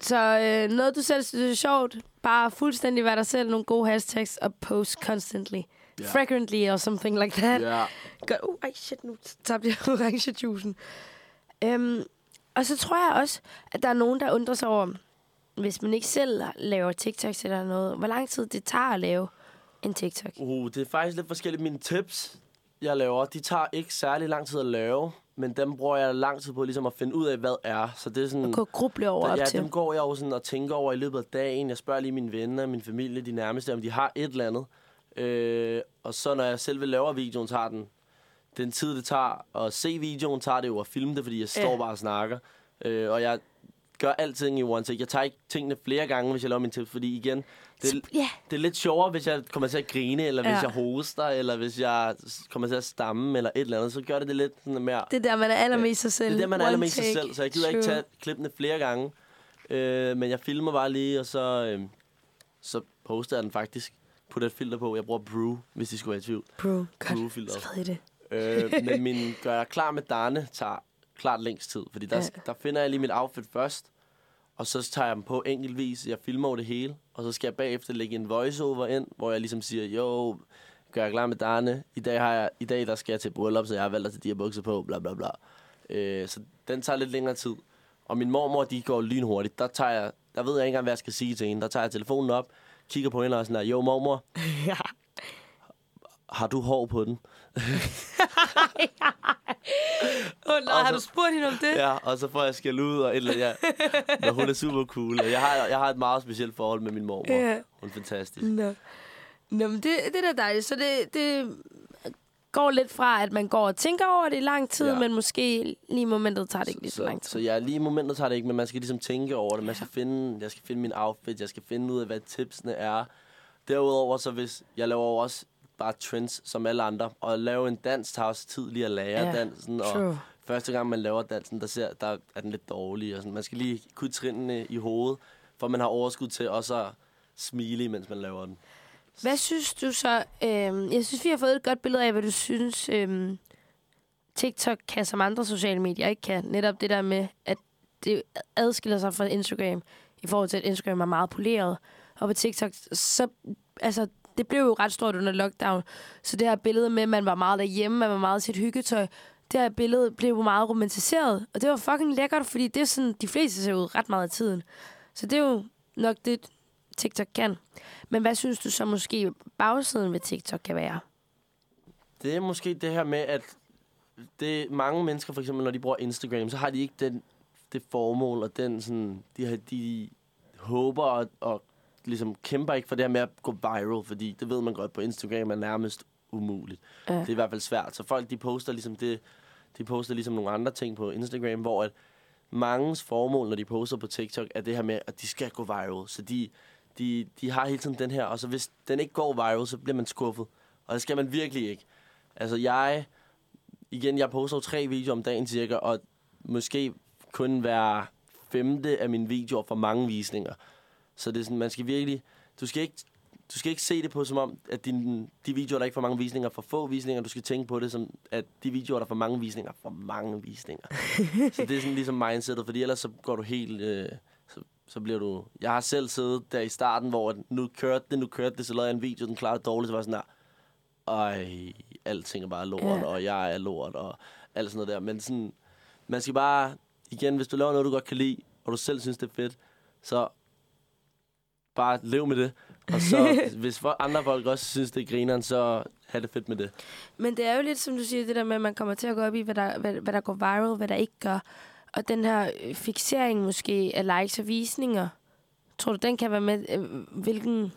Så øh, noget, du selv synes er sjovt, bare fuldstændig være dig selv, nogle gode hashtags, og post constantly. Ja. Frequently or something like that. Ja, Godt. Uh, ej, shit, nu tabte jeg (laughs) orange juicen. Øhm, og så tror jeg også, at der er nogen, der undrer sig over, hvis man ikke selv laver TikToks eller noget, hvor lang tid det tager at lave en TikTok. uh, det er faktisk lidt forskelligt. Mine tips, jeg laver, de tager ikke særlig lang tid at lave, men dem bruger jeg lang tid på ligesom at finde ud af, hvad er. Så det er sådan... Og gå gruble over op ja, til. dem går jeg jo sådan og tænker over i løbet af dagen. Jeg spørger lige mine venner, min familie, de nærmeste, om de har et eller andet. Øh, og så når jeg selv laver videoen, tager den den tid, det tager at se videoen, tager det jo at filme det, fordi jeg står Ja. bare og snakker. Øh, og jeg gør alting i one take. Jeg tager ikke tingene flere gange, hvis jeg laver mine tips, fordi igen, det, er- Ja, det er lidt sjovere, hvis jeg kommer til at grine, eller hvis Ja. jeg hoster, eller hvis jeg kommer til at stamme, eller et eller andet. Så gør det det lidt sådan mere... det er der, man er allermest sig selv. Det er det, man er allermest sig selv, så jeg gider ikke True. tage klippene flere gange. Øh, men jeg filmer bare lige, og så, øh, så poster jeg den faktisk. Putter et filter på. Jeg bruger Brew, hvis de skulle være i tvivl. Bro, godt. Brew-filteret. I det. Øh, men min gør jeg klar med Darne tager klart længst tid. Fordi der, Ja. der finder jeg lige mit outfit først. Og så tager jeg dem på enkeltvis. Jeg filmer jo det hele. Og så skal jeg bagefter lægge en voiceover ind, hvor jeg ligesom siger, jo, gør jeg klar med Darne. I dag, har jeg, I dag der skal jeg til bryllup, så jeg har valgt at tage de her bukser på, bla bla bla. Øh, så den tager lidt længere tid. Og min mormor, de går lynhurtigt. Der, tager jeg, der ved jeg ikke engang, hvad jeg skal sige til hende. Der tager jeg telefonen op, kigger på hende og sådan der, jo mormor, (laughs) ja. har du hår på den? Oh, nej, (laughs) Og har så- du spurgt hende om det? Ja, og så får jeg skæld ud og et eller andet. Ja. Men hun er super cool. og Jeg har, jeg har et meget specielt forhold med min mormor. Ja. Hun er fantastisk. Nå. Nå, men det, det er da dejligt. Så det, det går lidt fra, at man går og tænker over det i lang tid, ja. Ja. men måske lige i momentet tager det ikke lige så, Så, lang tid. så ja, lige i momentet tager det ikke, men man skal ligesom tænke over det. Man skal finde, jeg skal finde min outfit, jeg skal finde ud af, hvad tipsene er. Derudover, så hvis jeg laver også bare trends som alle andre, og lave en dans tager også tid lige at lære ja, dansen. Og True. første gang, man laver dansen, der, ser, der er den lidt dårlig. Og sådan. Man skal lige kunne trinene i hovedet, for man har overskud til også at smile, mens man laver den. Hvad synes du så? Øhm, jeg synes, vi har fået et godt billede af, hvad du synes, øhm, TikTok kan, som andre sociale medier ikke kan. Netop det der med, at det adskiller sig fra Instagram, i forhold til, at Instagram er meget poleret. Og på TikTok, så, altså, det blev jo ret stort under lockdown. Så det her billede med, at man var meget derhjemme, man var meget sit hyggetøj, det her billede blev jo meget romantiseret. Og det var fucking lækkert, fordi det er sådan, de fleste ser ud ret meget af tiden. Så det er jo nok det, TikTok kan. Men hvad synes du så måske bagsiden ved TikTok kan være? Det er måske det her med, at det mange mennesker, for eksempel, når de bruger Instagram, så har de ikke den, det formål og den sådan, de, har, de håber og, og ligesom kæmper ikke for det her med at gå viral, fordi det ved man godt på Instagram er nærmest umuligt. Ja. Det er i hvert fald svært. Så folk, de poster ligesom det, de poster ligesom nogle andre ting på Instagram, hvor at mangens formål, når de poster på TikTok, er det her med, at de skal gå viral. Så de, de, de har hele tiden den her, og så hvis den ikke går viral, så bliver man skuffet. Og det skal man virkelig ikke. Altså jeg, igen, jeg poster jo tre videoer om dagen cirka, og måske kun hver femte af mine videoer får mange visninger. Så det er sådan, man skal virkelig, du skal ikke, du skal ikke se det på som om, at din, de videoer, der ikke får mange visninger, får få visninger. Du skal tænke på det som, at de videoer, der får mange visninger, får mange visninger. (laughs) så det er sådan ligesom mindsetet, fordi ellers så går du helt, øh, så, så bliver du... Jeg har selv siddet der i starten, hvor nu kørte det, nu kørte det, så lavede jeg en video, den klarede dårligt, så var jeg sådan der, ej, alting er bare lort, ja. og jeg er lort, og alt sådan noget der. Men sådan, man skal bare, igen, hvis du laver noget, du godt kan lide, og du selv synes, det er fedt, så bare lev med det. Og så, (laughs) hvis andre folk også synes, det er grineren, så have det fedt med det. Men det er jo lidt, som du siger, det der med, at man kommer til at gå op i, hvad der, hvad, hvad der går viral, hvad der ikke gør. Og den her øh, fixering måske af likes og visninger, tror du, den kan være med, øh, hvilken...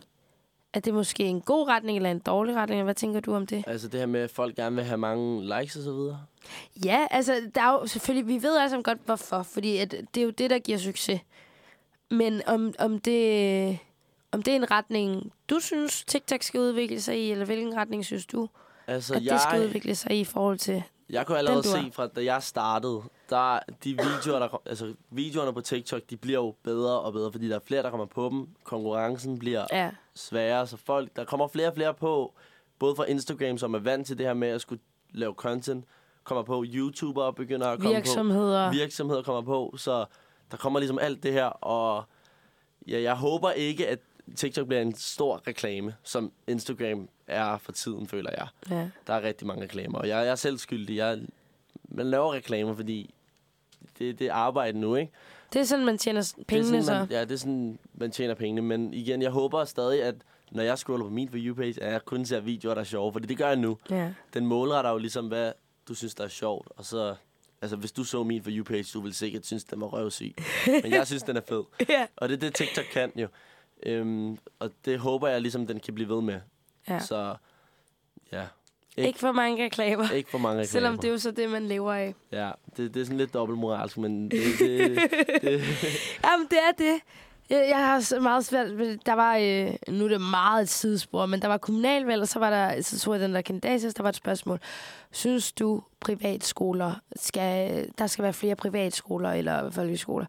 Er det måske en god retning eller en dårlig retning? Hvad tænker du om det? Altså det her med, at folk gerne vil have mange likes og så videre. Ja, altså, der er jo selvfølgelig, vi ved alle sammen godt, hvorfor. Fordi at det er jo det, der giver succes. Men om, om det om det er en retning, du synes, TikTok skal udvikle sig i, eller hvilken retning synes du, Altså, at det skal udvikle sig i i forhold til... Jeg kunne allerede Den, du se fra, da jeg startede, der de videoer, der, altså videoerne på TikTok, de bliver jo bedre og bedre, fordi der er flere, der kommer på dem. Konkurrencen bliver Ja, sværere, så folk, der kommer flere og flere på, både fra Instagram, som er vant til det her med at skulle lave content, kommer på, YouTubere begynder at komme virksomheder. på, virksomheder kommer på, så der kommer ligesom alt det her, og ja, jeg håber ikke, at TikTok bliver en stor reklame, som Instagram er for tiden, føler jeg. Ja. Der er rigtig mange reklamer, og jeg, jeg er selv skyldig. Jeg, man laver reklamer, fordi det, det er arbejde nu, ikke? Det er sådan, man tjener pengene det sådan, så. man, Ja, det er sådan, man tjener pengene. Men igen, jeg håber stadig, at når jeg scroller på min For You-page, at jeg kun ser videoer, der er sjove. Fordi det gør jeg nu. Ja. Den målretter jo ligesom, hvad du synes, der er sjovt. Og så, altså hvis du så min For You-page, du ville sikkert synes, den var røvsyg. Men jeg synes, den er fed. (laughs) ja. Og det er det, TikTok kan jo. Øhm, og det håber jeg ligesom, den kan blive ved med. ja. Så ja, Ikke, ikke for mange reklamer. ikke for mange reklamer. Selvom det er jo så det, man lever af. Ja, det, det er sådan lidt dobbeltmoralsk, men det, det, (laughs) det, Jamen, det er det. Jeg, jeg har så meget svært. Der var, øh, nu er det meget et sidespor, men der var kommunalvalg, og så var der, så tror jeg, den der kandidatis, der var et spørgsmål. Synes du, privatskoler, skal, der skal være flere privatskoler eller folkeskoler?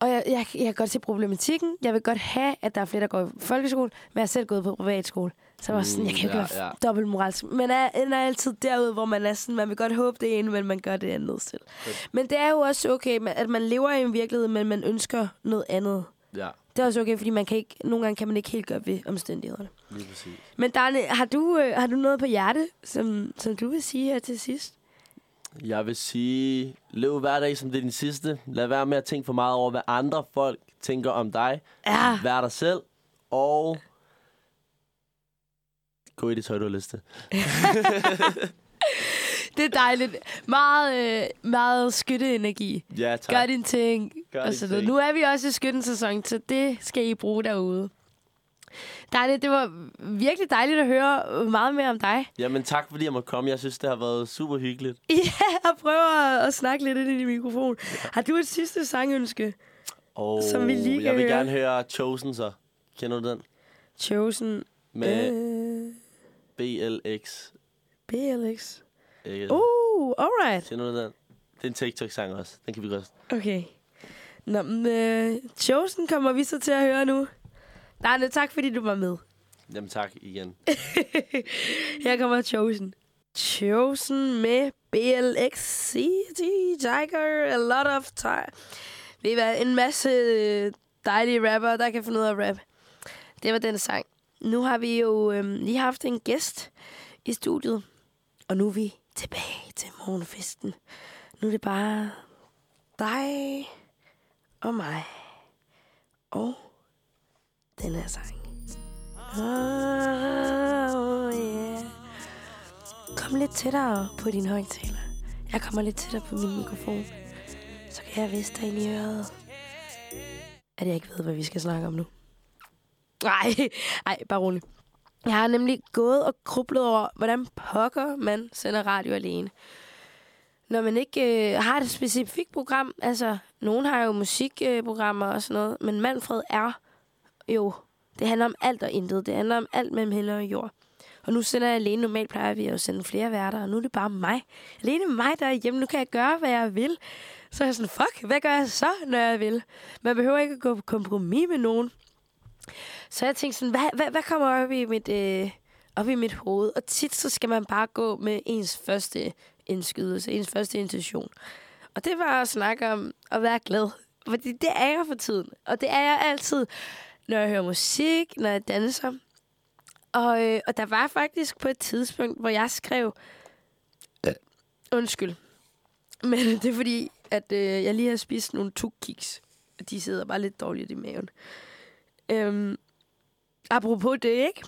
Og jeg, jeg, jeg kan godt se problematikken. Jeg vil godt have, at der er flere, der går i folkeskole, men jeg har selv gået på privatskole. Så jeg var sådan, jeg kan jo ikke Mm, ja, være ja. dobbeltmoralsk. Men er, er altid derude, hvor man er sådan, man vil godt håbe det ene, men man gør det andet selv. Men det er jo også okay, at man lever i en virkelighed, men man ønsker noget andet. ja, Det er også okay, fordi man kan ikke, nogle gange kan man ikke helt gøre ved omstændighederne. lige præcis. Men Darne, har du, øh, har du noget på hjerte, som, som du vil sige her til sidst? Jeg vil sige, lev hver dag som det er din sidste. Lad være med at tænke for meget over, hvad andre folk tænker om dig. Ja. Vær dig selv, og gå i det tøj, du har lyst til. (laughs) Det er dejligt. Meget, øh, meget skytteenergi. Ja, tak. Gør din ting. Gør og din så ting. Nu er vi også i skyttensæson, så det skal I bruge derude. Darne, det var virkelig dejligt at høre meget mere om dig. Jamen tak, fordi jeg måtte komme. Jeg synes, det har været super hyggeligt. (laughs) Ja, og prøve at, at snakke lidt ind i mikrofon. Har du et sidste sangønske? Og Som vi lige kan jeg vil høre. gerne høre Chosen så. Kender du den? Chosen. Med Øh, BLX. BLX. Øh, Uh, alright. Kender du den? Det er en TikTok-sang også. Den kan vi godt. Okay. Nå, men øh, Chosen kommer vi så til at høre nu. Darne, tak fordi du var med. Jamen tak igen. (laughs) Her kommer Chosen. Chosen med BLX CT Tiger A lot of time. Ved I hvad? En masse øh, dejlige rapper, der kan finde ud af at rap. Det var den sang. Nu har vi jo øh, lige haft en gæst i studiet. Og nu er vi tilbage til morgenfesten. Nu er det bare dig og mig. Og den her sang. Oh, yeah. Kom lidt tættere på din højtaler. Jeg kommer lidt tættere på min mikrofon. Så kan jeg viste dig ind i øret. At jeg ikke ved, hvad vi skal snakke om nu. Nej, nej, bare rolig. Jeg har nemlig gået og krublet over, hvordan pokker man sender radio alene. Når man ikke øh, har et specifikt program, altså, nogen har jo musikprogrammer og sådan noget, men Manfred er jo, det handler om alt og intet. Det handler om alt mellem himmel og jord. Og nu sender jeg alene. Normalt plejer vi at sende flere værter, og nu er det bare mig. Alene mig, der er hjemme. Nu kan jeg gøre, hvad jeg vil. Så er jeg sådan, fuck, hvad gør jeg så, når jeg vil? Man behøver ikke at gå på kompromis med nogen. Så jeg tænkte sådan, hvad, hvad, hvad kommer op i, mit, øh, op i mit hoved? Og tit så skal man bare gå med ens første indskydelse, ens første intention. Og det var at snakke om at være glad. Fordi det er jeg for tiden. Og det er jeg altid, når jeg hører musik, når jeg danser. Og, øh, og der var faktisk på et tidspunkt, hvor jeg skrev... Undskyld. (laughs) Men det er fordi, at øh, jeg lige har spist nogle tukkiks. Og de sidder bare lidt dårligt i maven. Øhm, apropos det, ikke?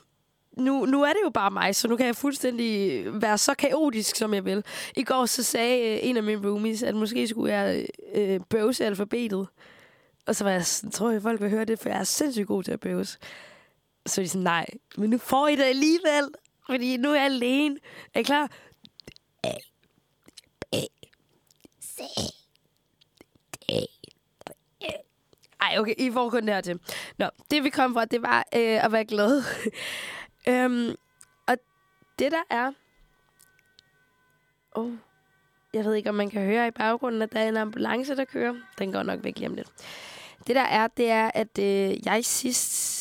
Nu, nu er det jo bare mig, så nu kan jeg fuldstændig være så kaotisk, som jeg vil. I går så sagde øh, en af mine roomies, at måske skulle jeg øh, bøvse alfabetet. Og så var jeg sådan, tror jeg, folk vil høre det, for jeg er sindssygt god til at bøves. Så er de sådan, nej, men nu får I det alligevel, fordi nu er jeg alene. Er I klar? A, B, C, D, Ej, okay, I får kun det her til. Nå, det vi kom fra, det var øh, at være glad. (laughs) øhm, og det der er... Oh, jeg ved ikke, om man kan høre i baggrunden, at der er en ambulance, der kører. Den går nok væk lige om lidt. Det der er, det er, at øh, jeg sidst...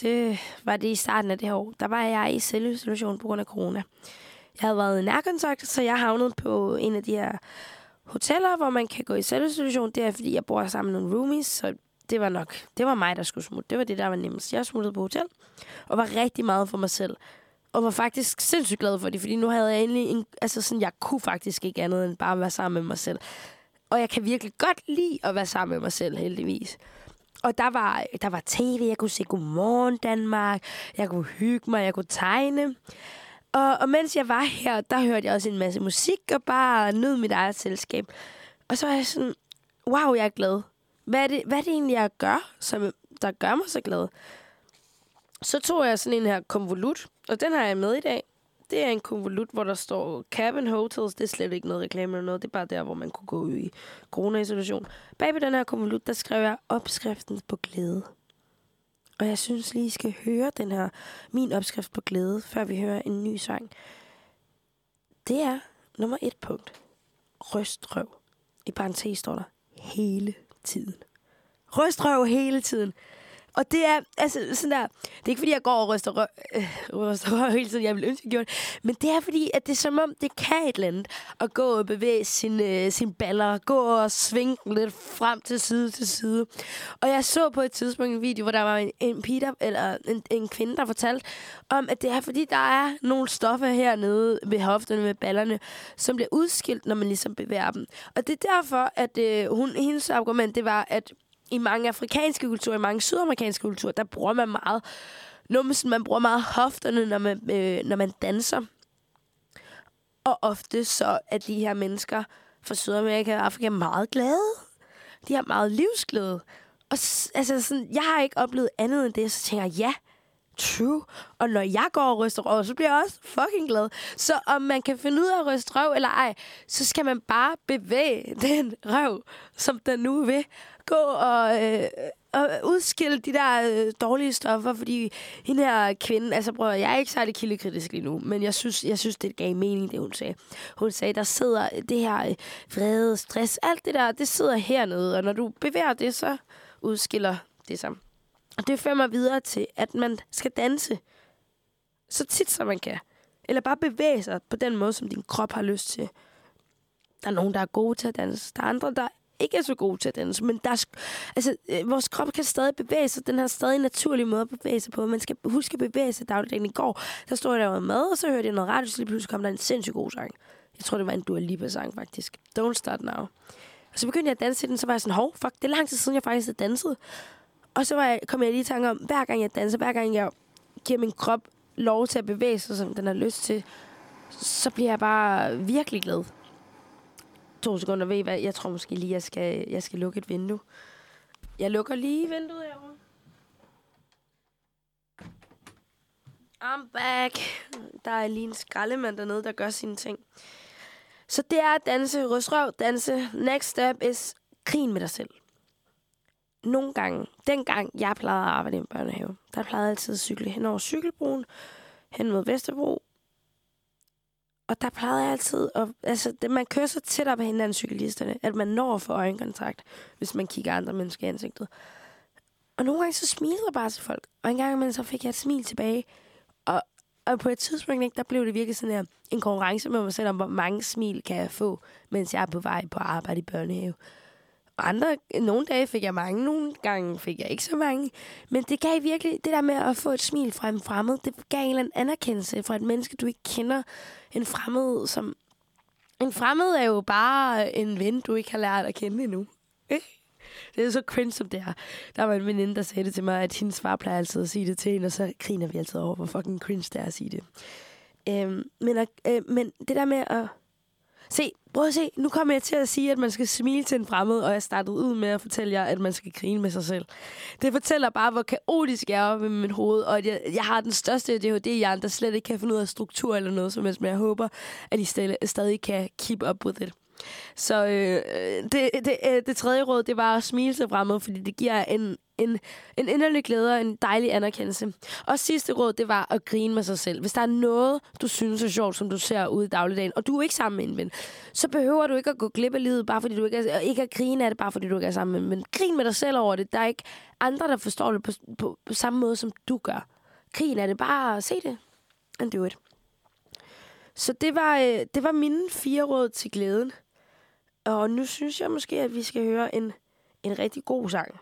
Det var det i starten af det her år. Der var jeg i selvisolation på grund af corona. Jeg havde været i nærkontakt, så jeg havnede på en af de her hoteller, hvor man kan gå i selvisolation. Det er, fordi jeg bor sammen med nogle roomies, så det var nok, det var mig, der skulle smutte. Det var det, der var nemmest. Jeg smuttede på hotel, og var rigtig meget for mig selv. Og var faktisk sindssygt glad for det, fordi nu havde jeg endelig en, altså sådan, jeg kunne faktisk ikke andet end bare være sammen med mig selv. Og jeg kan virkelig godt lide at være sammen med mig selv, heldigvis. Og der var, der var tv, jeg kunne se Godmorgen Danmark, jeg kunne hygge mig, jeg kunne tegne. Og, og mens jeg var her, der hørte jeg også en masse musik og bare nød mit eget selskab. Og så var jeg sådan, wow, jeg er glad. Hvad er det, hvad er det egentlig, jeg gør, som, der gør mig så glad? Så tog jeg sådan en her konvolut, og den har jeg med i dag. Det er en konvolut, hvor der står Cabin Hotels. Det er slet ikke noget reklame eller noget. Det er bare der, hvor man kunne gå i corona-isolation. Bag ved den her konvolut, der skrev jeg opskriften på glæde. Og jeg synes lige, I skal høre den her, min opskrift på glæde, før vi hører en ny sang. Det er nummer et punkt. Røstrøv. I parentes står der hele tiden. Røstrøv hele tiden. Og det er, altså, sådan der, det er ikke fordi, jeg går og ryster røv, øh, ryster røv hele tiden, jeg vil ønske, jeg gjorde det. Men det er fordi, at det er som om, det kan et eller andet. At gå og bevæge sin, øh, sin baller, gå og svinge lidt frem til side til side. Og jeg så på et tidspunkt en video, hvor der var en, en Peter, eller en, en kvinde, der fortalte om, at det er fordi, der er nogle stoffer hernede ved hofterne, med ballerne, som bliver udskilt, når man ligesom bevæger dem. Og det er derfor, at øh, hun, hendes argument, det var, at i mange afrikanske kulturer, i mange sydamerikanske kulturer, der bruger man meget, numsen, man bruger meget hofterne, når man, øh, når man danser. Og ofte så er de her mennesker fra Sydamerika og Afrika meget glade. De har meget livsglæde. Og altså, sådan, jeg har ikke oplevet andet end det, så tænker jeg, ja, true. Og når jeg går og ryster røv, så bliver jeg også fucking glad. Så om man kan finde ud af at ryste røv eller ej, så skal man bare bevæge (laughs) den røv, som den nu vil gå og, øh, og udskille de der øh, dårlige stoffer, fordi hende her kvinde, altså prøv jeg er ikke særlig kildekritisk lige nu, men jeg synes, jeg synes, det gav mening, det hun sagde. Hun sagde, der sidder det her øh, vrede, stress, alt det der, det sidder hernede, og når du bevæger det, så udskiller det sig. Og det fører mig videre til, at man skal danse så tit som man kan. Eller bare bevæge sig på den måde, som din krop har lyst til. Der er nogen, der er gode til at danse. Der er andre, der ikke er så gode til at danse, men der er, altså, øh, vores krop kan stadig bevæge sig. Den har stadig naturlig måde at bevæge sig på. Man skal huske at bevæge sig dagligdagen. I går, der stod jeg der med mad, og så hørte jeg noget radio, så lige pludselig kom der en sindssygt god sang. Jeg tror, det var en Dua Lipa-sang, faktisk. Don't Start Now. Og så begyndte jeg at danse til den, så var jeg sådan, hov, fuck, det er lang tid siden, jeg faktisk har danset. Og så var jeg, kom jeg lige i tanke om, hver gang jeg danser, hver gang jeg giver min krop lov til at bevæge sig, som den har lyst til, så bliver jeg bare virkelig glad to sekunder. Ved I hvad? Jeg tror måske lige, jeg skal, jeg skal lukke et vindue. Jeg lukker lige vinduet herovre. I'm back. Der er lige en skraldemand dernede, der gør sine ting. Så det er at danse, røstrøv, danse. Next step is krigen med dig selv. Nogle gange, dengang jeg plejede at arbejde i en børnehave, der plejede jeg altid at cykle hen over cykelbroen, hen mod Vesterbro, og der plejede jeg altid, at, altså, det, man kører så tæt op af hinanden, cyklisterne, at man når for øjenkontakt, hvis man kigger andre mennesker i ansigtet. Og nogle gange så smilede jeg bare til folk, og en gang imellem så fik jeg et smil tilbage. Og, og på et tidspunkt, ikke, der blev det virkelig sådan her, en konkurrence med mig selv om, hvor mange smil kan jeg få, mens jeg er på vej på arbejde i børnehave andre, nogle dage fik jeg mange, nogle gange fik jeg ikke så mange. Men det gav virkelig, det der med at få et smil fra en fremmed, det gav en eller anden anerkendelse fra et menneske, du ikke kender. En fremmed, som... En fremmed er jo bare en ven, du ikke har lært at kende endnu. Det er så cringe, som det er. Der var en veninde, der sagde det til mig, at hendes far plejer altid at sige det til hende, og så griner vi altid over, hvor fucking cringe det er at sige det. Øhm, men, øh, men det der med at Se, prøv at se. Nu kommer jeg til at sige, at man skal smile til en fremmed, og jeg startede ud med at fortælle jer, at man skal grine med sig selv. Det fortæller bare, hvor kaotisk jeg er med mit hoved, og at jeg, jeg har den største ADHD-hjerne, der slet ikke kan finde ud af struktur eller noget som helst, men jeg håber, at I stadig kan keep up with it. Så øh, øh, det, det, øh, det tredje råd, det var at smile til fremmed, fordi det giver en, en, en inderlig glæde og en dejlig anerkendelse. Og sidste råd, det var at grine med sig selv. Hvis der er noget, du synes er sjovt, som du ser ude i dagligdagen, og du er ikke sammen med en ven, så behøver du ikke at gå glip af livet, bare fordi du ikke er, og ikke at grine af det, bare fordi du ikke er sammen med en ven. Grin med dig selv over det. Der er ikke andre, der forstår det på, på, på samme måde, som du gør. Grin af det. Bare se det. And do it. Så det var, øh, det var mine fire råd til glæden. Og nu synes jeg måske, at vi skal høre en, en rigtig god sang.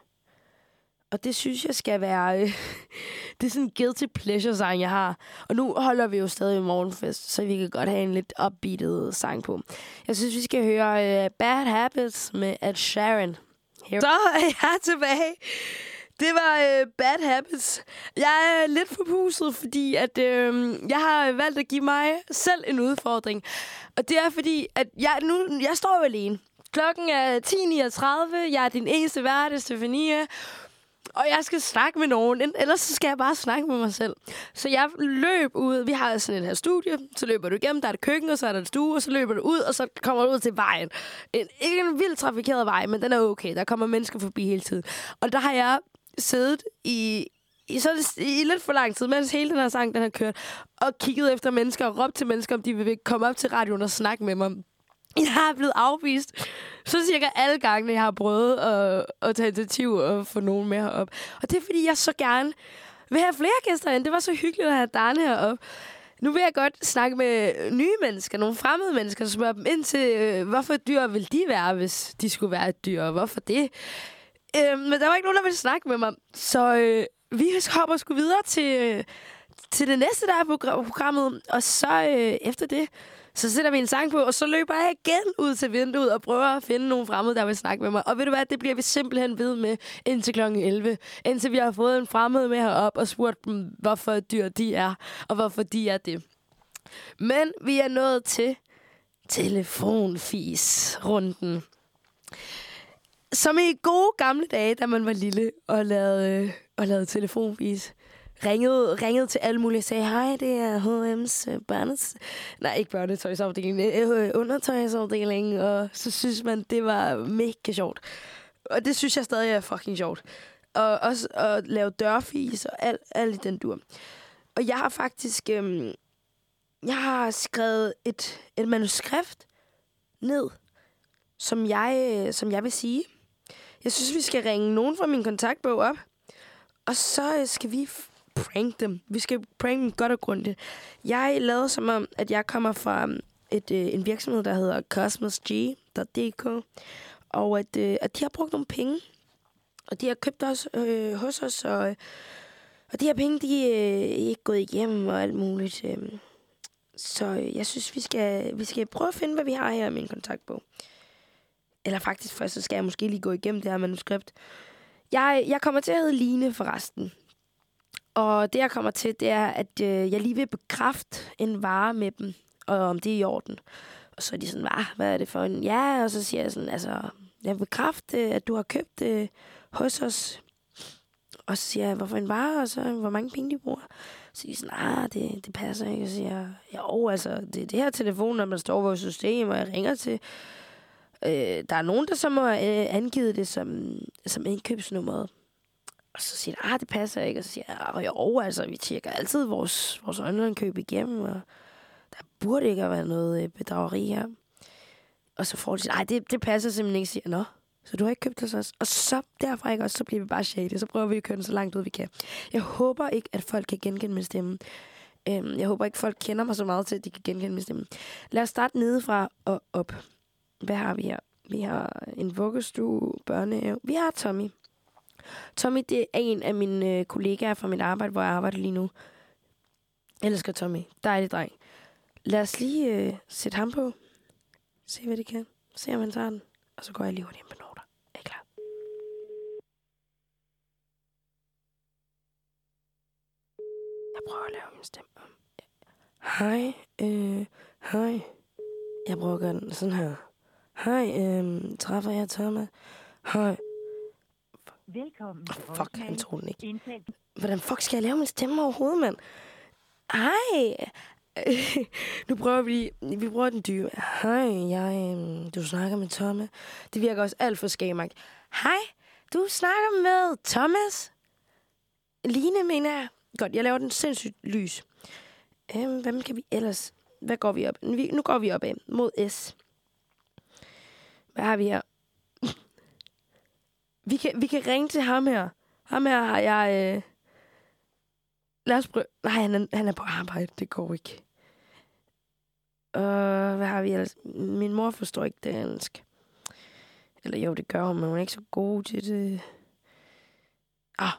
Og det synes jeg skal være... Øh, (laughs) det er sådan en guilty pleasure sang, jeg har. Og nu holder vi jo stadig morgenfest, så vi kan godt have en lidt upbeatet sang på. Jeg synes, vi skal høre øh, Bad Habits med Ed Sheeran. Her. Så er jeg tilbage. Det var øh, Bad Habits. Jeg er lidt forpuset, fordi at, øh, jeg har valgt at give mig selv en udfordring. Og det er fordi, at jeg, nu, jeg står jo alene. Klokken er 10.39. Jeg er din eneste vært, Stefania. Og jeg skal snakke med nogen, ellers så skal jeg bare snakke med mig selv. Så jeg løb ud. Vi har sådan et her studie. Så løber du igennem, der er et køkken, og så er der et stue, og så løber du ud, og så kommer du ud til vejen. En, ikke en vildt trafikeret vej, men den er okay. Der kommer mennesker forbi hele tiden. Og der har jeg siddet i, i, så det, i lidt for lang tid, mens hele den her sang den har kørt, og kigget efter mennesker og råbt til mennesker, om de vil komme op til radioen og snakke med mig. Jeg er blevet afvist så cirka alle gange, jeg har prøvet at, at tage initiativ og få nogen med herop. Og det er, fordi jeg så gerne vil have flere gæster ind. Det var så hyggeligt at have Darne herop. Nu vil jeg godt snakke med nye mennesker, nogle fremmede mennesker, og spørge dem ind til, øh, hvorfor dyr vil de være, hvis de skulle være et dyr, og hvorfor det? Øh, men der var ikke nogen, der ville snakke med mig. Så øh, vi hopper sgu videre til, øh, til det næste, der er på programmet. Og så øh, efter det, så sætter vi en sang på, og så løber jeg igen ud til vinduet og prøver at finde nogle fremmede, der vil snakke med mig. Og ved du hvad, det bliver vi simpelthen ved med indtil kl. 11. Indtil vi har fået en fremmed med herop og spurgt dem, hvorfor dyr de er, og hvorfor de er det. Men vi er nået til telefonfis-runden. Som i gode gamle dage, da man var lille og lavede, øh, og lavede telefonvis. ringede, ringede til alle mulige og sagde, hej, det er H&M's øh, børnes... Nej, ikke børnetøjsafdeling, øh, øh undertøjsafdeling. Og så synes man, det var mega sjovt. Og det synes jeg stadig er fucking sjovt. Og også at lave dørfis og alt, alt i den dur. Og jeg har faktisk... Øhm, jeg har skrevet et, et manuskript ned, som jeg, øh, som jeg vil sige. Jeg synes, vi skal ringe nogen fra min kontaktbog op. Og så øh, skal vi prank dem. Vi skal prank dem godt og grundigt. Jeg lavede som om, at jeg kommer fra um, et, øh, en virksomhed, der hedder cosmosg.dk, og at, øh, at de har brugt nogle penge, og de har købt os øh, hos os, og, øh, og de her penge, de øh, er ikke gået igennem og alt muligt. Øh. Så øh, jeg synes, vi skal, vi skal prøve at finde, hvad vi har her i min kontaktbog. Eller faktisk først, så skal jeg måske lige gå igennem det her manuskript. Jeg, jeg kommer til at hedde Line forresten. Og det, jeg kommer til, det er, at øh, jeg lige vil bekræfte en vare med dem, og om det er i orden. Og så er de sådan, hvad, hvad er det for en? Ja, og så siger jeg sådan, altså, jeg vil bekræfte, at du har købt det øh, hos os. Og så siger jeg, hvorfor en vare, og så hvor mange penge de bruger. Så siger de sådan, ah, det, det passer ikke. Og så siger jeg, jo, altså, det er det her telefon, der står i vores system, og jeg ringer til. Øh, der er nogen, der så må øh, angive det som, som indkøbsnummeret. Og så siger ah, det passer ikke. Og så siger jeg, jo, altså, vi tjekker altid vores, vores online-køb igennem, og der burde ikke være noget øh, bedrageri her. Og så får de nej, det, det passer simpelthen ikke. Siger, nå, så du har ikke købt det os. Og så derfra ikke også, så bliver vi bare shady. Så prøver vi at køre den så langt ud, vi kan. Jeg håber ikke, at folk kan genkende min stemme. Øhm, jeg håber ikke, folk kender mig så meget til, at de kan genkende min stemme. Lad os starte nedefra og op. Hvad har vi her? Vi har en vuggestue, børnehave. Vi har Tommy. Tommy, det er en af mine øh, kollegaer fra mit arbejde, hvor jeg arbejder lige nu. Jeg elsker Tommy. Dejlig dreng. Lad os lige øh, sætte ham på. Se, hvad det kan. Se, om han tager den. Og så går jeg lige hurtigt ind på noter. Er I klar? Jeg prøver at lave min stemme om. Hej. Øh, hej. Jeg prøver at gøre den sådan her. Hej, øh, træffer jeg Thomas. Hej. Velkommen. Oh, fuck, han tog den ikke. Hvordan fuck skal jeg lave min stemme overhovedet, mand? Hej. (laughs) nu prøver vi lige. Vi bruger den dybe. Hej, jeg, øhm, du snakker med Thomas. Det virker også alt for skæmagt. Hej, du snakker med Thomas. Line, mener jeg. Godt, jeg laver den sindssygt lys. Øhm, hvad kan vi ellers... Hvad går vi op? Vi, nu går vi op af mod S. Hvad har vi her? (laughs) vi, kan, vi kan ringe til ham her. Ham her har jeg... Øh... Lad os prøve... Nej, han er, han er på arbejde. Det går ikke. Øh, hvad har vi ellers? Min mor forstår ikke dansk. Eller jo, det gør hun, men hun er ikke så god til det. Ah,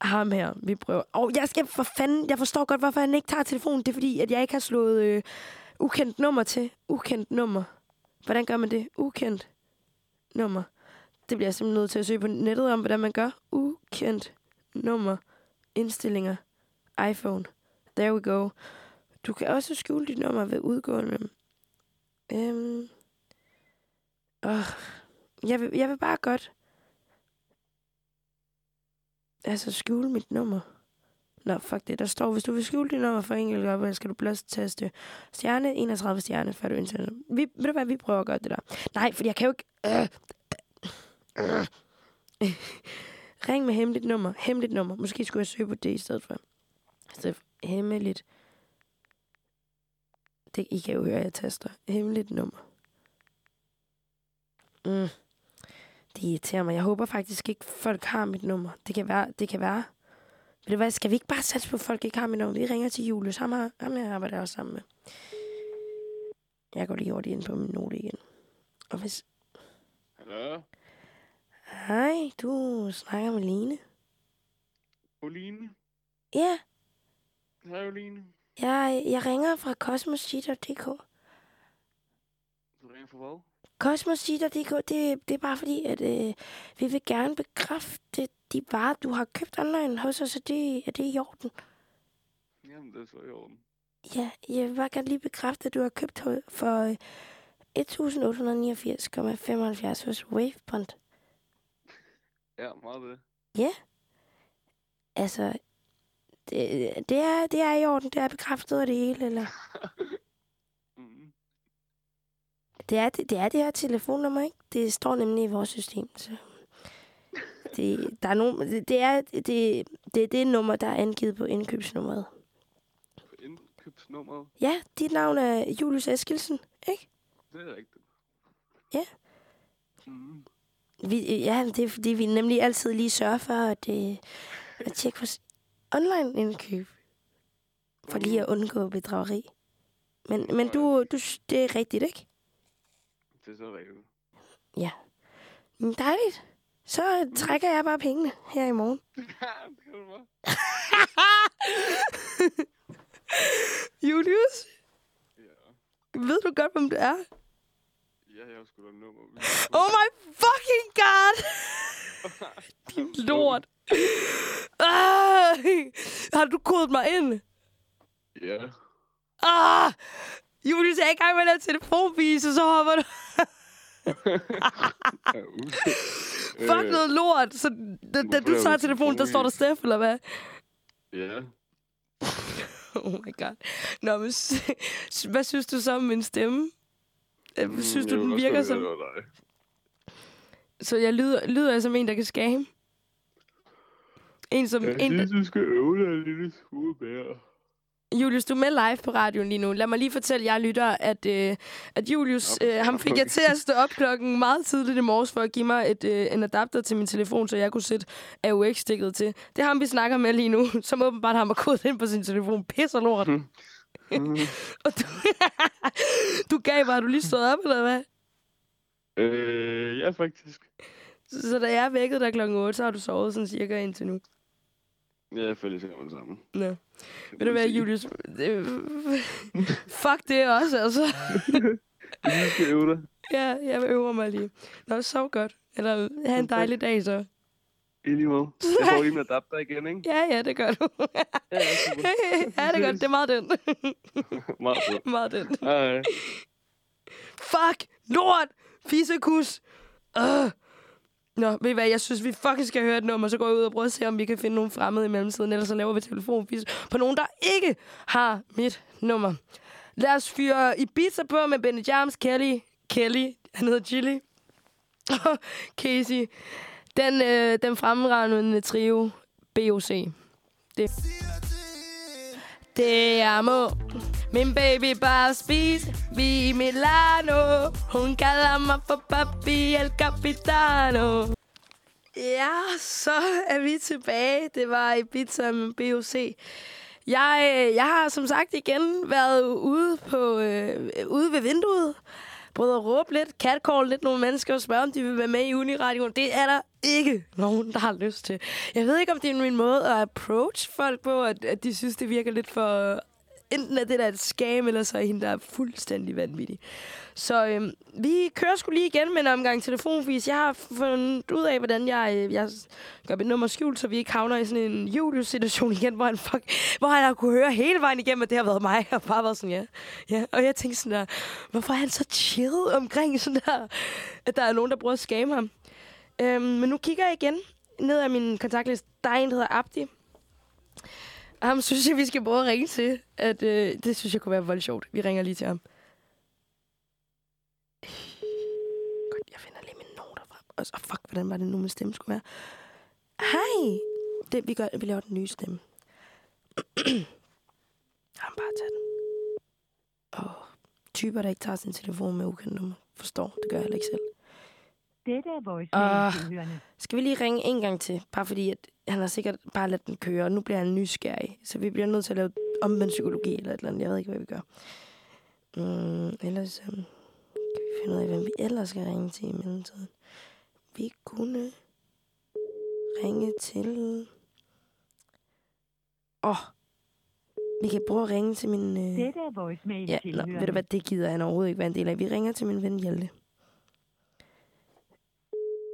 ham her. Vi prøver. Åh, oh, jeg skal for fanden... Jeg forstår godt, hvorfor han ikke tager telefonen. Det er fordi, at jeg ikke har slået øh, ukendt nummer til. Ukendt nummer. Hvordan gør man det? Ukendt nummer. Det bliver jeg simpelthen nødt til at søge på nettet om, hvordan man gør. Ukendt nummer. Indstillinger. iPhone. There we go. Du kan også skjule dit nummer ved udgående. Øhm. Oh. Jeg vil, jeg vil bare godt... Altså, skjule mit nummer. Nå, fuck det. Der står, hvis du vil skjule dit nummer for enkelt op, skal du blot taste stjerne 31 stjerne, før du indsætter. Vi, ved du hvad, vi prøver at gøre det der. Nej, for jeg kan jo ikke... Øh. Øh. Ring med hemmeligt nummer. Hemmeligt nummer. Måske skulle jeg søge på det i stedet for. Altså, hemmeligt. Det, I kan jo høre, at jeg taster. Hemmeligt nummer. Mm. Det irriterer mig. Jeg håber faktisk ikke, folk har mit nummer. Det kan være. Det kan være. Ved du hvad, skal vi ikke bare satse på, at folk ikke har mit nummer? Vi ringer til Julius. Ham, har, ham jeg arbejder også sammen med. Jeg går lige hurtigt ind på min note igen. Og hvis... Hallo? Hej, du snakker med Line. Oline? Ja, Hej, Oline. jeg, jeg ringer fra cosmosheater.dk. Du ringer for hvad? Cosmosheater.dk, det, det er bare fordi, at øh, vi vil gerne bekræfte de varer, du har købt online hos os, er det, er det i orden? Jamen, det er så i orden. Ja, jeg vil bare gerne lige bekræfte, at du har købt for øh, 1889,75 hos Wavebond. Ja, meget det. Altså, det, det, er, det er i orden, det er bekræftet af det hele, eller? (laughs) Mm. Det er det, det er det her telefonnummer, ikke? Det står nemlig i vores system, så... Det, der er nogen, det, det, er, det, det er det nummer, der er angivet på indkøbsnummeret. For indkøbsnummeret, Ja, dit navn er Julius Eskilsen, ikke? det er rigtigt. Ja. Mm. Vi, ja, det er fordi, vi nemlig altid lige sørger for at, øh, at tjekke vores online-indkøb. For lige at undgå bedrageri. Men, men du, du, det er rigtigt, ikke? Det er så rigtigt. Men Dejligt. Så trækker jeg bare pengene her i morgen. Du. (laughs) Julius, Ja. ved du godt, hvem det er? Ja, jeg har sgu da nummer. Oh my fucking god! (laughs) Din lort. Ah, har du kodet mig ind? Ja. Ah! Julius, jeg er i gang med at lave telefonvise, så hopper du. (laughs) (laughs) Fuck noget lort. Så da, da du tager telefonen, der står der Steff, eller hvad? Ja. (laughs) Oh my god. Nå, men hvad synes du så om min stemme? Øh, Mm, Synes du, den virker som... Så jeg lyder, lyder jeg som en, der kan skame? En som... Jeg En, synes, du skal øve dig en lille smule mere. Julius, du er med live på radioen lige nu. Lad mig lige fortælle jer lytter, at, øh, at Julius, øh, ham fik jeg til at stå op klokken meget tidligt i morges for at give mig et, øh, en adapter til min telefon, så jeg kunne sætte AUX-stikket til. Det er ham, vi snakker med lige nu, (laughs) som åbenbart har mig kodet ind på sin telefon. Pisser lort. Mm. (laughs) Og du, (laughs) du gav bare, du lige stod op, eller hvad? Øh, ja, faktisk. Så, så da jeg vækkede dig klokken 8, så har du sovet sådan cirka indtil nu. Ja, jeg følger sammen sammen. Nå. Ved du hvad, Julius? (laughs) Det, fuck det også, altså. (laughs) Du skal øve dig. Ja, jeg øver mig lige. Nå, sov godt. Eller have en dejlig dag, så. I lige måde. Jeg får lige min adapter igen, ikke? Ja, ja, det gør du. (laughs) Ja, super. ja, det godt. Det er meget den. Meget godt. meget den. Hej. Fuck! Lort! Fissekus! Uh. Nå, ved I hvad, jeg synes, vi fucking skal høre et nummer, så går jeg ud og prøver at se, om vi kan finde nogle fremmede i mellemtiden, ellers så laver vi telefonfis på nogen, der ikke har mit nummer. Lad os fyre Ibiza på med Benny Jams, Kelly, Kelly, han hedder Chili, og (laughs) Casey. Den, øh, den fremragende trio, BOC. Det. Det er må. Min baby bare spise. Vi i Milano. Hun kalder mig for papi el capitano. Ja, så er vi tilbage. Det var Ibiza med BOC. Jeg, jeg har som sagt igen været ude, på, øh, ude ved vinduet. Både at råbe lidt, catcall lidt nogle mennesker og spørge, om de vil være med i Uniradioen. Det er der ikke nogen, der har lyst til. Jeg ved ikke, om det er min måde at approach folk på, at, at de synes, det virker lidt for... Enten er det der et skam, eller så er hende, der er fuldstændig vanvittig. Så øhm, vi kører skulle lige igen med en omgang telefonvis. Jeg har fundet ud af, hvordan jeg, øh, jeg gør mit nummer skjult, så vi ikke havner i sådan en Julius-situation igen, hvor han, fuck, hvor han har kunne høre hele vejen igennem, at det har været mig, og bare været sådan, ja. ja. Og jeg tænkte sådan der, hvorfor er han så chill omkring sådan der, at der er nogen, der bruger at skame ham. Øhm, men nu kigger jeg igen ned ad min kontaktliste. Der er en, der hedder Abdi. Ham synes jeg, vi skal prøve at ringe til. At, øh, det synes jeg kunne være voldt sjovt. Vi ringer lige til ham. Godt, jeg finder lige mine noter frem. Og så, fuck, hvordan var det nu, min stemme skulle være? Hej! Det, vi, gør, vi laver den nye stemme. (clears throat) Ham bare tage den. Og typer, der ikke tager sin telefon med ukendt nummer. Forstår, det gør jeg heller ikke selv. Dette er voice Ah. tilhørende. Skal vi lige ringe en gang til? Bare fordi, at han har sikkert bare ladet den køre, og nu bliver han nysgerrig. Så vi bliver nødt til at lave omvendt psykologi eller et eller andet. Jeg ved ikke, hvad vi gør. Mm, ellers um, kan vi finde ud af, hvem vi ellers skal ringe til i mellemtiden. Vi kunne ringe til... Åh, oh, vi kan prøve at ringe til min... Øh... Dette er voicemail Ja, nå, ved du hvad, det gider han overhovedet ikke være en del af. Vi ringer til min ven Hjalte.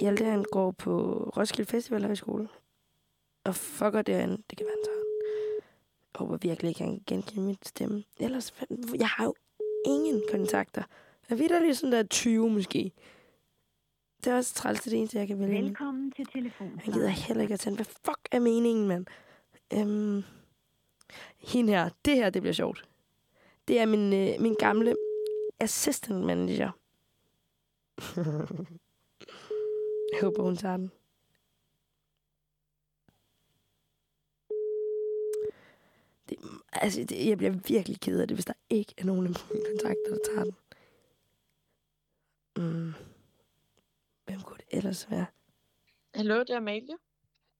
Hjalte, han går på Roskilde Festival Højskole. Og fucker derinde. Det kan være, tager den. Jeg håber virkelig ikke, han kan genkende mit stemme. Ellers, jeg har jo ingen kontakter. Jeg ved lige sådan der 20 måske. Det er også træls, det det eneste, jeg kan vælge. Velkommen til telefonen. Han gider heller ikke at tænde. Hvad fuck er meningen, mand? Øhm, hende her. Det her, det bliver sjovt. Det er min, øh, min gamle assistant manager. (laughs) Jeg håber, hun tager den. Det, altså, det, jeg bliver virkelig ked af det, hvis der ikke er nogen af mine kontakter, der tager den. Mm. Hvem kunne det ellers være? Hallo, det er Amalie.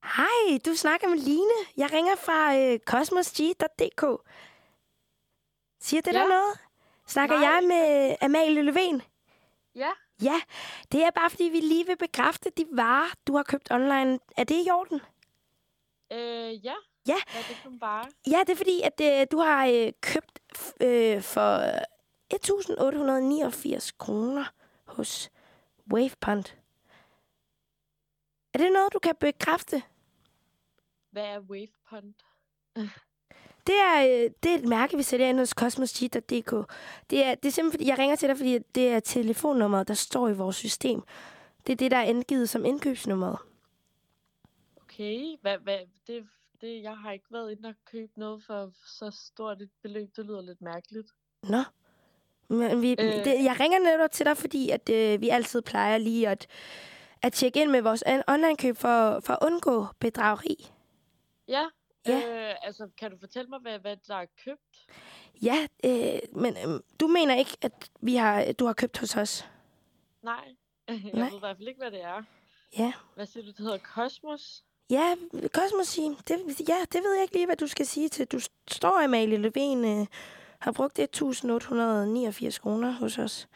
Hej, du snakker med Line. Jeg ringer fra øh, cosmosg.dk. Siger det ja. Der noget? Snakker Nej. jeg med Amalie Løven? Ja. Ja, det er bare fordi, vi lige vil bekræfte de varer, du har købt online. Er det i orden? Øh, ja. Ja. Hvad er det for bare? Ja, det er fordi, at øh, du har øh, købt øh, for 1.889 kroner hos Wavepond. Er det noget, du kan bekræfte? Hvad er Wavepond? (laughs) Det er, øh, det er et mærke, vi sælger ind hos cosmosg.dk. Det er, det er simpelthen, fordi jeg ringer til dig, fordi det er telefonnummeret, der står i vores system. Det er det, der er angivet som indkøbsnummeret. Okay. Hvad, hvad, det, det, jeg har ikke været inde og købe noget for så stort et beløb. Det lyder lidt mærkeligt. Nå. Men vi, øh. Det, jeg ringer netop til dig, fordi at, øh, vi altid plejer lige at, at tjekke ind med vores online-køb for, for at undgå bedrageri. Ja. Ja. Øh, altså, kan du fortælle mig, hvad, hvad der er købt? Ja, øh, men øh, du mener ikke, at vi har, du har købt hos os? Nej. (laughs) Jeg Nej. ved i hvert fald ikke, hvad det er. Ja. Hvad siger du, det hedder Cosmos? Ja, Cosmos sige. Det, ja, det ved jeg ikke lige, hvad du skal sige til. Du står, Amalie Løven, øh, har brugt 1.889 kroner hos os.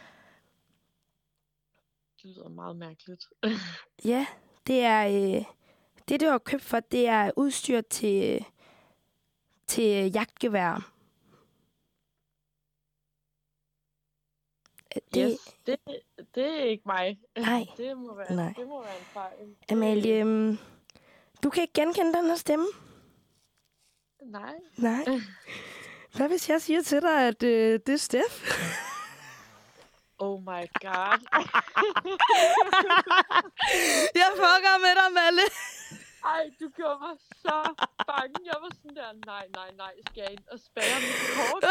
Det lyder meget mærkeligt. (laughs) Ja, det er... Øh, det, du har købt for, det er udstyr til, til jagtgevær. Det, yes. Det, det er ikke mig. Nej. (laughs) Det må være, Nej. Det må være en fejl. Amalie, øhm, du kan ikke genkende den her stemme? Nej. Nej. Hvad hvis jeg siger til dig, at øh, det er Steff? (laughs) Oh my god. (laughs) Jeg fucker med dig, Malle. Ej, du gjorde mig så bange. Jeg var sådan der, nej, nej, nej, skal jeg ind og spære mit kort?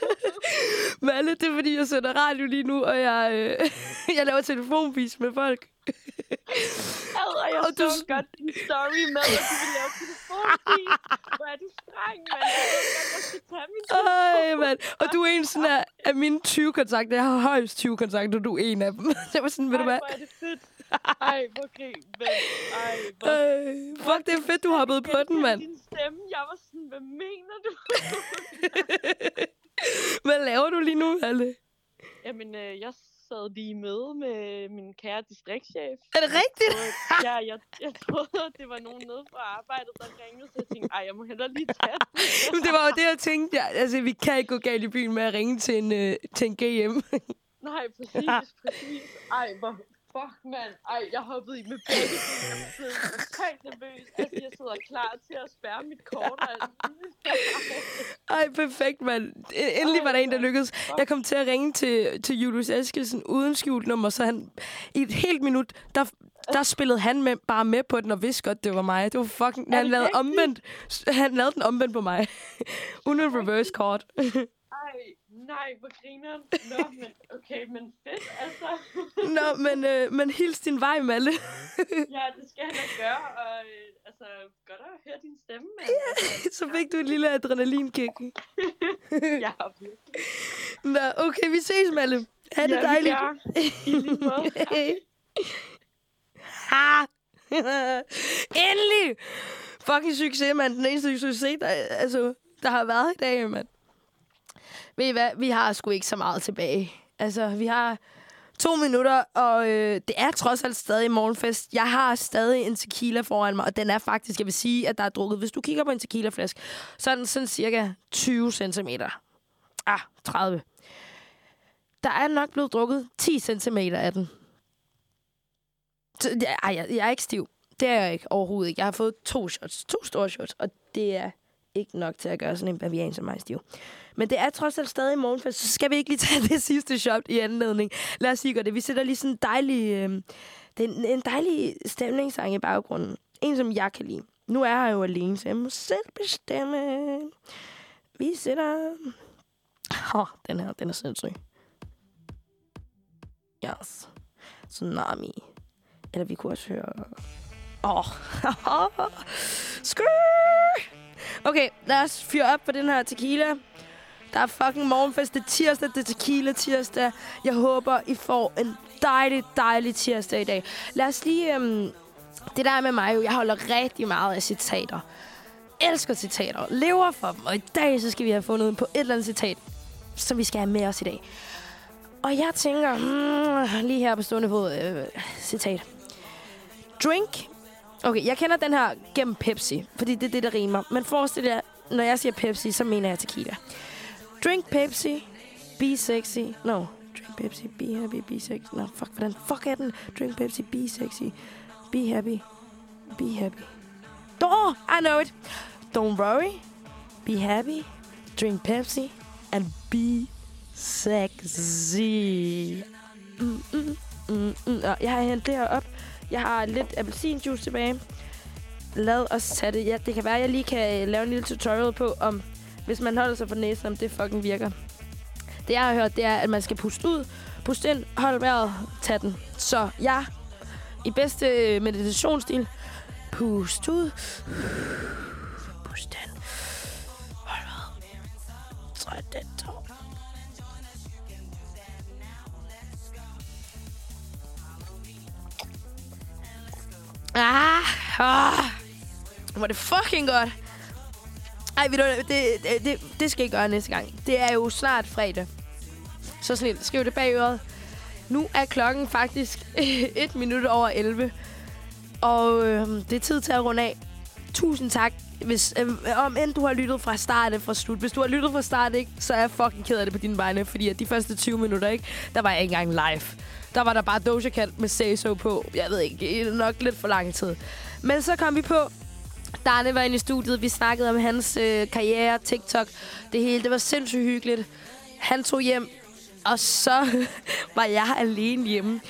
(laughs) Malle, det er fordi, jeg sender radio lige nu, og jeg, øh, (laughs) jeg laver telefonvis med folk. (laughs) Adder, jeg Og så du- godt din story med, at du vil lave telefonpige. Hvor er du streng, mand. Jeg jeg skal tage min mand. Og du er en sådan af, af mine 20 kontakter. Jeg har højst 20 kontakter, og du er en af dem. Det var sådan, ved du Ej, hvad? hvor er det fedt. (laughs) Ej, hvor grin, mand. Ej, hvor... Øh, fuck, det er fedt, du hoppede på den, mand. Din stemme, jeg var sådan, hvad mener du? (laughs) Hvad laver du lige nu, Malle? Jamen, øh, jeg sad lige i møde med min kære distriktschef. Er det rigtigt? Og ja, jeg, jeg troede, at det var nogen nede fra arbejdet, der ringede, så jeg tænkte, ej, jeg må hellere lige tage den. Det var jo det, jeg tænkte. Ja, altså, vi kan ikke gå galt i byen med at ringe til en, øh, til en GM. Nej, præcis, præcis. Ej, hvor fuck, mand. Ej, jeg hoppede i med begge ben. Jeg blev totalt nervøs. Altså, jeg sidder klar til at spærre mit kort. og alt muligt. Ej, perfekt, mand. Endelig var der en, der lykkedes. Jeg kom til at ringe til, til Julius Eskilsen uden skjult nummer, så han i et helt minut, der, der spillede han med, bare med på den og vidste godt, det var mig. Det var fucking... Han lavede, omvendt, han lavede den omvendt på mig. (laughs) uden en reverse kort. (laughs) Ej, nej, hvor griner Nå, men okay, men fedt, altså. Nå, men, øh, men hils din vej, Malle. ja, det skal han da gøre, og øh, altså, godt at høre din stemme, mand. Altså, så fik du et lille adrenalinkick. jeg har virkelig. Nå, okay, vi ses, Malle. Ha' det Ja, dejligt. ja. I lige måde. (laughs) ha! Endelig! Fucking succes, mand. Den eneste succes, der, altså, der har været i dag, mand. Ved I hvad? Vi har sgu ikke så meget tilbage. Altså, vi har to minutter, og øh, det er trods alt stadig morgenfest. Jeg har stadig en tequila foran mig, og den er faktisk, jeg vil sige, at der er drukket. Hvis du kigger på en tequilaflaske, så er den sådan cirka 20 cm. Ah, 30. Der er nok blevet drukket 10 cm af den. Så, ej, jeg, jeg er ikke stiv. Det er jeg ikke overhovedet ikke. Jeg har fået to shots. To store shots. Og det er ikke nok til at gøre sådan en bavian som mig stiv. Men det er trods alt stadig morgenfest, så skal vi ikke lige tage (laughs) det sidste shot i anledning. Lad os sige gøre det. Vi sætter lige sådan en dejlig, øh, det er en, en dejlig stemningssang i baggrunden. En, som jeg kan lide. Nu er jeg jo alene, så jeg må selv bestemme. Vi sætter... Åh, oh, den her, den er sindssyg. Yes. Tsunami. Eller vi kunne også høre... Åh. (laughs) Oh. Skrrr. Okay, lad os fyre op på den her tequila. Der er fucking morgenfest. Det er tirsdag, det er tequila tirsdag. Jeg håber, I får en dejlig, dejlig tirsdag i dag. Lad os lige... Øhm, det der med mig jeg holder rigtig meget af citater. Elsker citater. Lever for dem. Og i dag, så skal vi have fundet på et eller andet citat, som vi skal have med os i dag. Og jeg tænker, hmm, lige her på stående fod, øh, citat. Drink. Okay, jeg kender den her gennem Pepsi, fordi det er det, der rimer. Men forestil jer, når jeg siger Pepsi, så mener jeg tequila. Drink Pepsi, be sexy. No, drink Pepsi, be happy, be sexy. No, fuck, hvordan fuck er den? Drink Pepsi, be sexy, be happy, be happy. Oh, I know it. Don't worry, be happy, drink Pepsi, and be sexy. Mm, mm, mm, mm. mm. Og jeg har hentet det her op. Jeg har lidt appelsinjuice tilbage. Lad os tage det. Ja, det kan være, at jeg lige kan øh, lave en lille tutorial på, om hvis man holder sig for næsen, om det fucking virker. Det jeg har hørt, det er, at man skal puste ud, puste ind, hold vejret, tag den. Så ja, i bedste øh, meditationsstil, pust ud, pust ind, hold vejret, træt den tår. Ah, ah, var det fucking godt. Ej, ved du, det, det, det, det skal I gøre næste gang. Det er jo snart fredag. Så snil, skriv det bag øret. Nu er klokken faktisk (laughs) et minut over 11. Og øh, det er tid til at runde af. Tusind tak. Hvis, øh, om end du har lyttet fra start eller fra slut. Hvis du har lyttet fra start, ikke, så er jeg fucking ked af det på dine vegne. Fordi at de første 20 minutter, ikke, der var jeg ikke engang live. Der var der bare Doja Cat med Say So på. Jeg ved ikke, nok lidt for lang tid. Men så kom vi på, Darne var inde i studiet. Vi snakkede om hans øh, karriere, TikTok, det hele. Det var sindssygt hyggeligt. Han tog hjem. Og så (laughs) var jeg alene hjemme.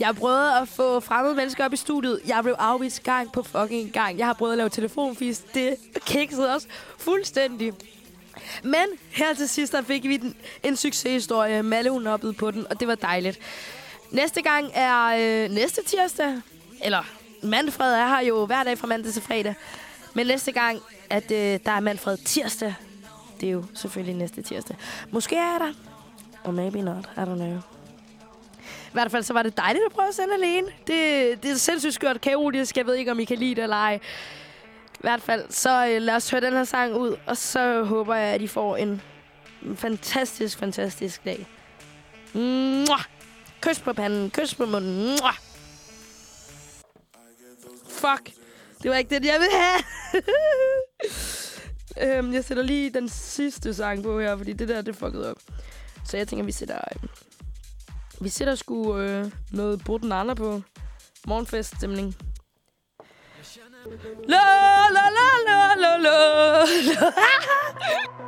Jeg prøvede at få fremmede mennesker op i studiet. Jeg blev afvist gang på fucking gang. Jeg har prøvet at lave telefonfis. Det kiksede også fuldstændig. Men her til sidst, der fik vi den, en succeshistorie. Malle, hun hoppede på den, og det var dejligt. Næste gang er øh, næste tirsdag. Eller Manfred er her jo hver dag fra mandag til fredag. Men næste gang, at øh, der er Manfred tirsdag, det er jo selvfølgelig næste tirsdag. Måske er jeg der. Or maybe not. I don't know. I hvert fald så var det dejligt at prøve at sende alene. Det, det er sindssygt skørt kaotisk. Jeg ved ikke, om I kan lide det eller ej. I hvert fald, så øh, lad os høre den her sang ud. Og så håber jeg, at I får en fantastisk, fantastisk dag. Mwah! Kys på panden, kys på munden. Mwah! Fuck. Det var ikke det, jeg ville have. (laughs) øhm, jeg sætter lige den sidste sang på her, fordi det der, det fuckede op. Så jeg tænker, vi sætter... Øh, vi sætter sgu øh, noget Brutten andre på. Morgenfest-stemning. La la la la la la la (laughs)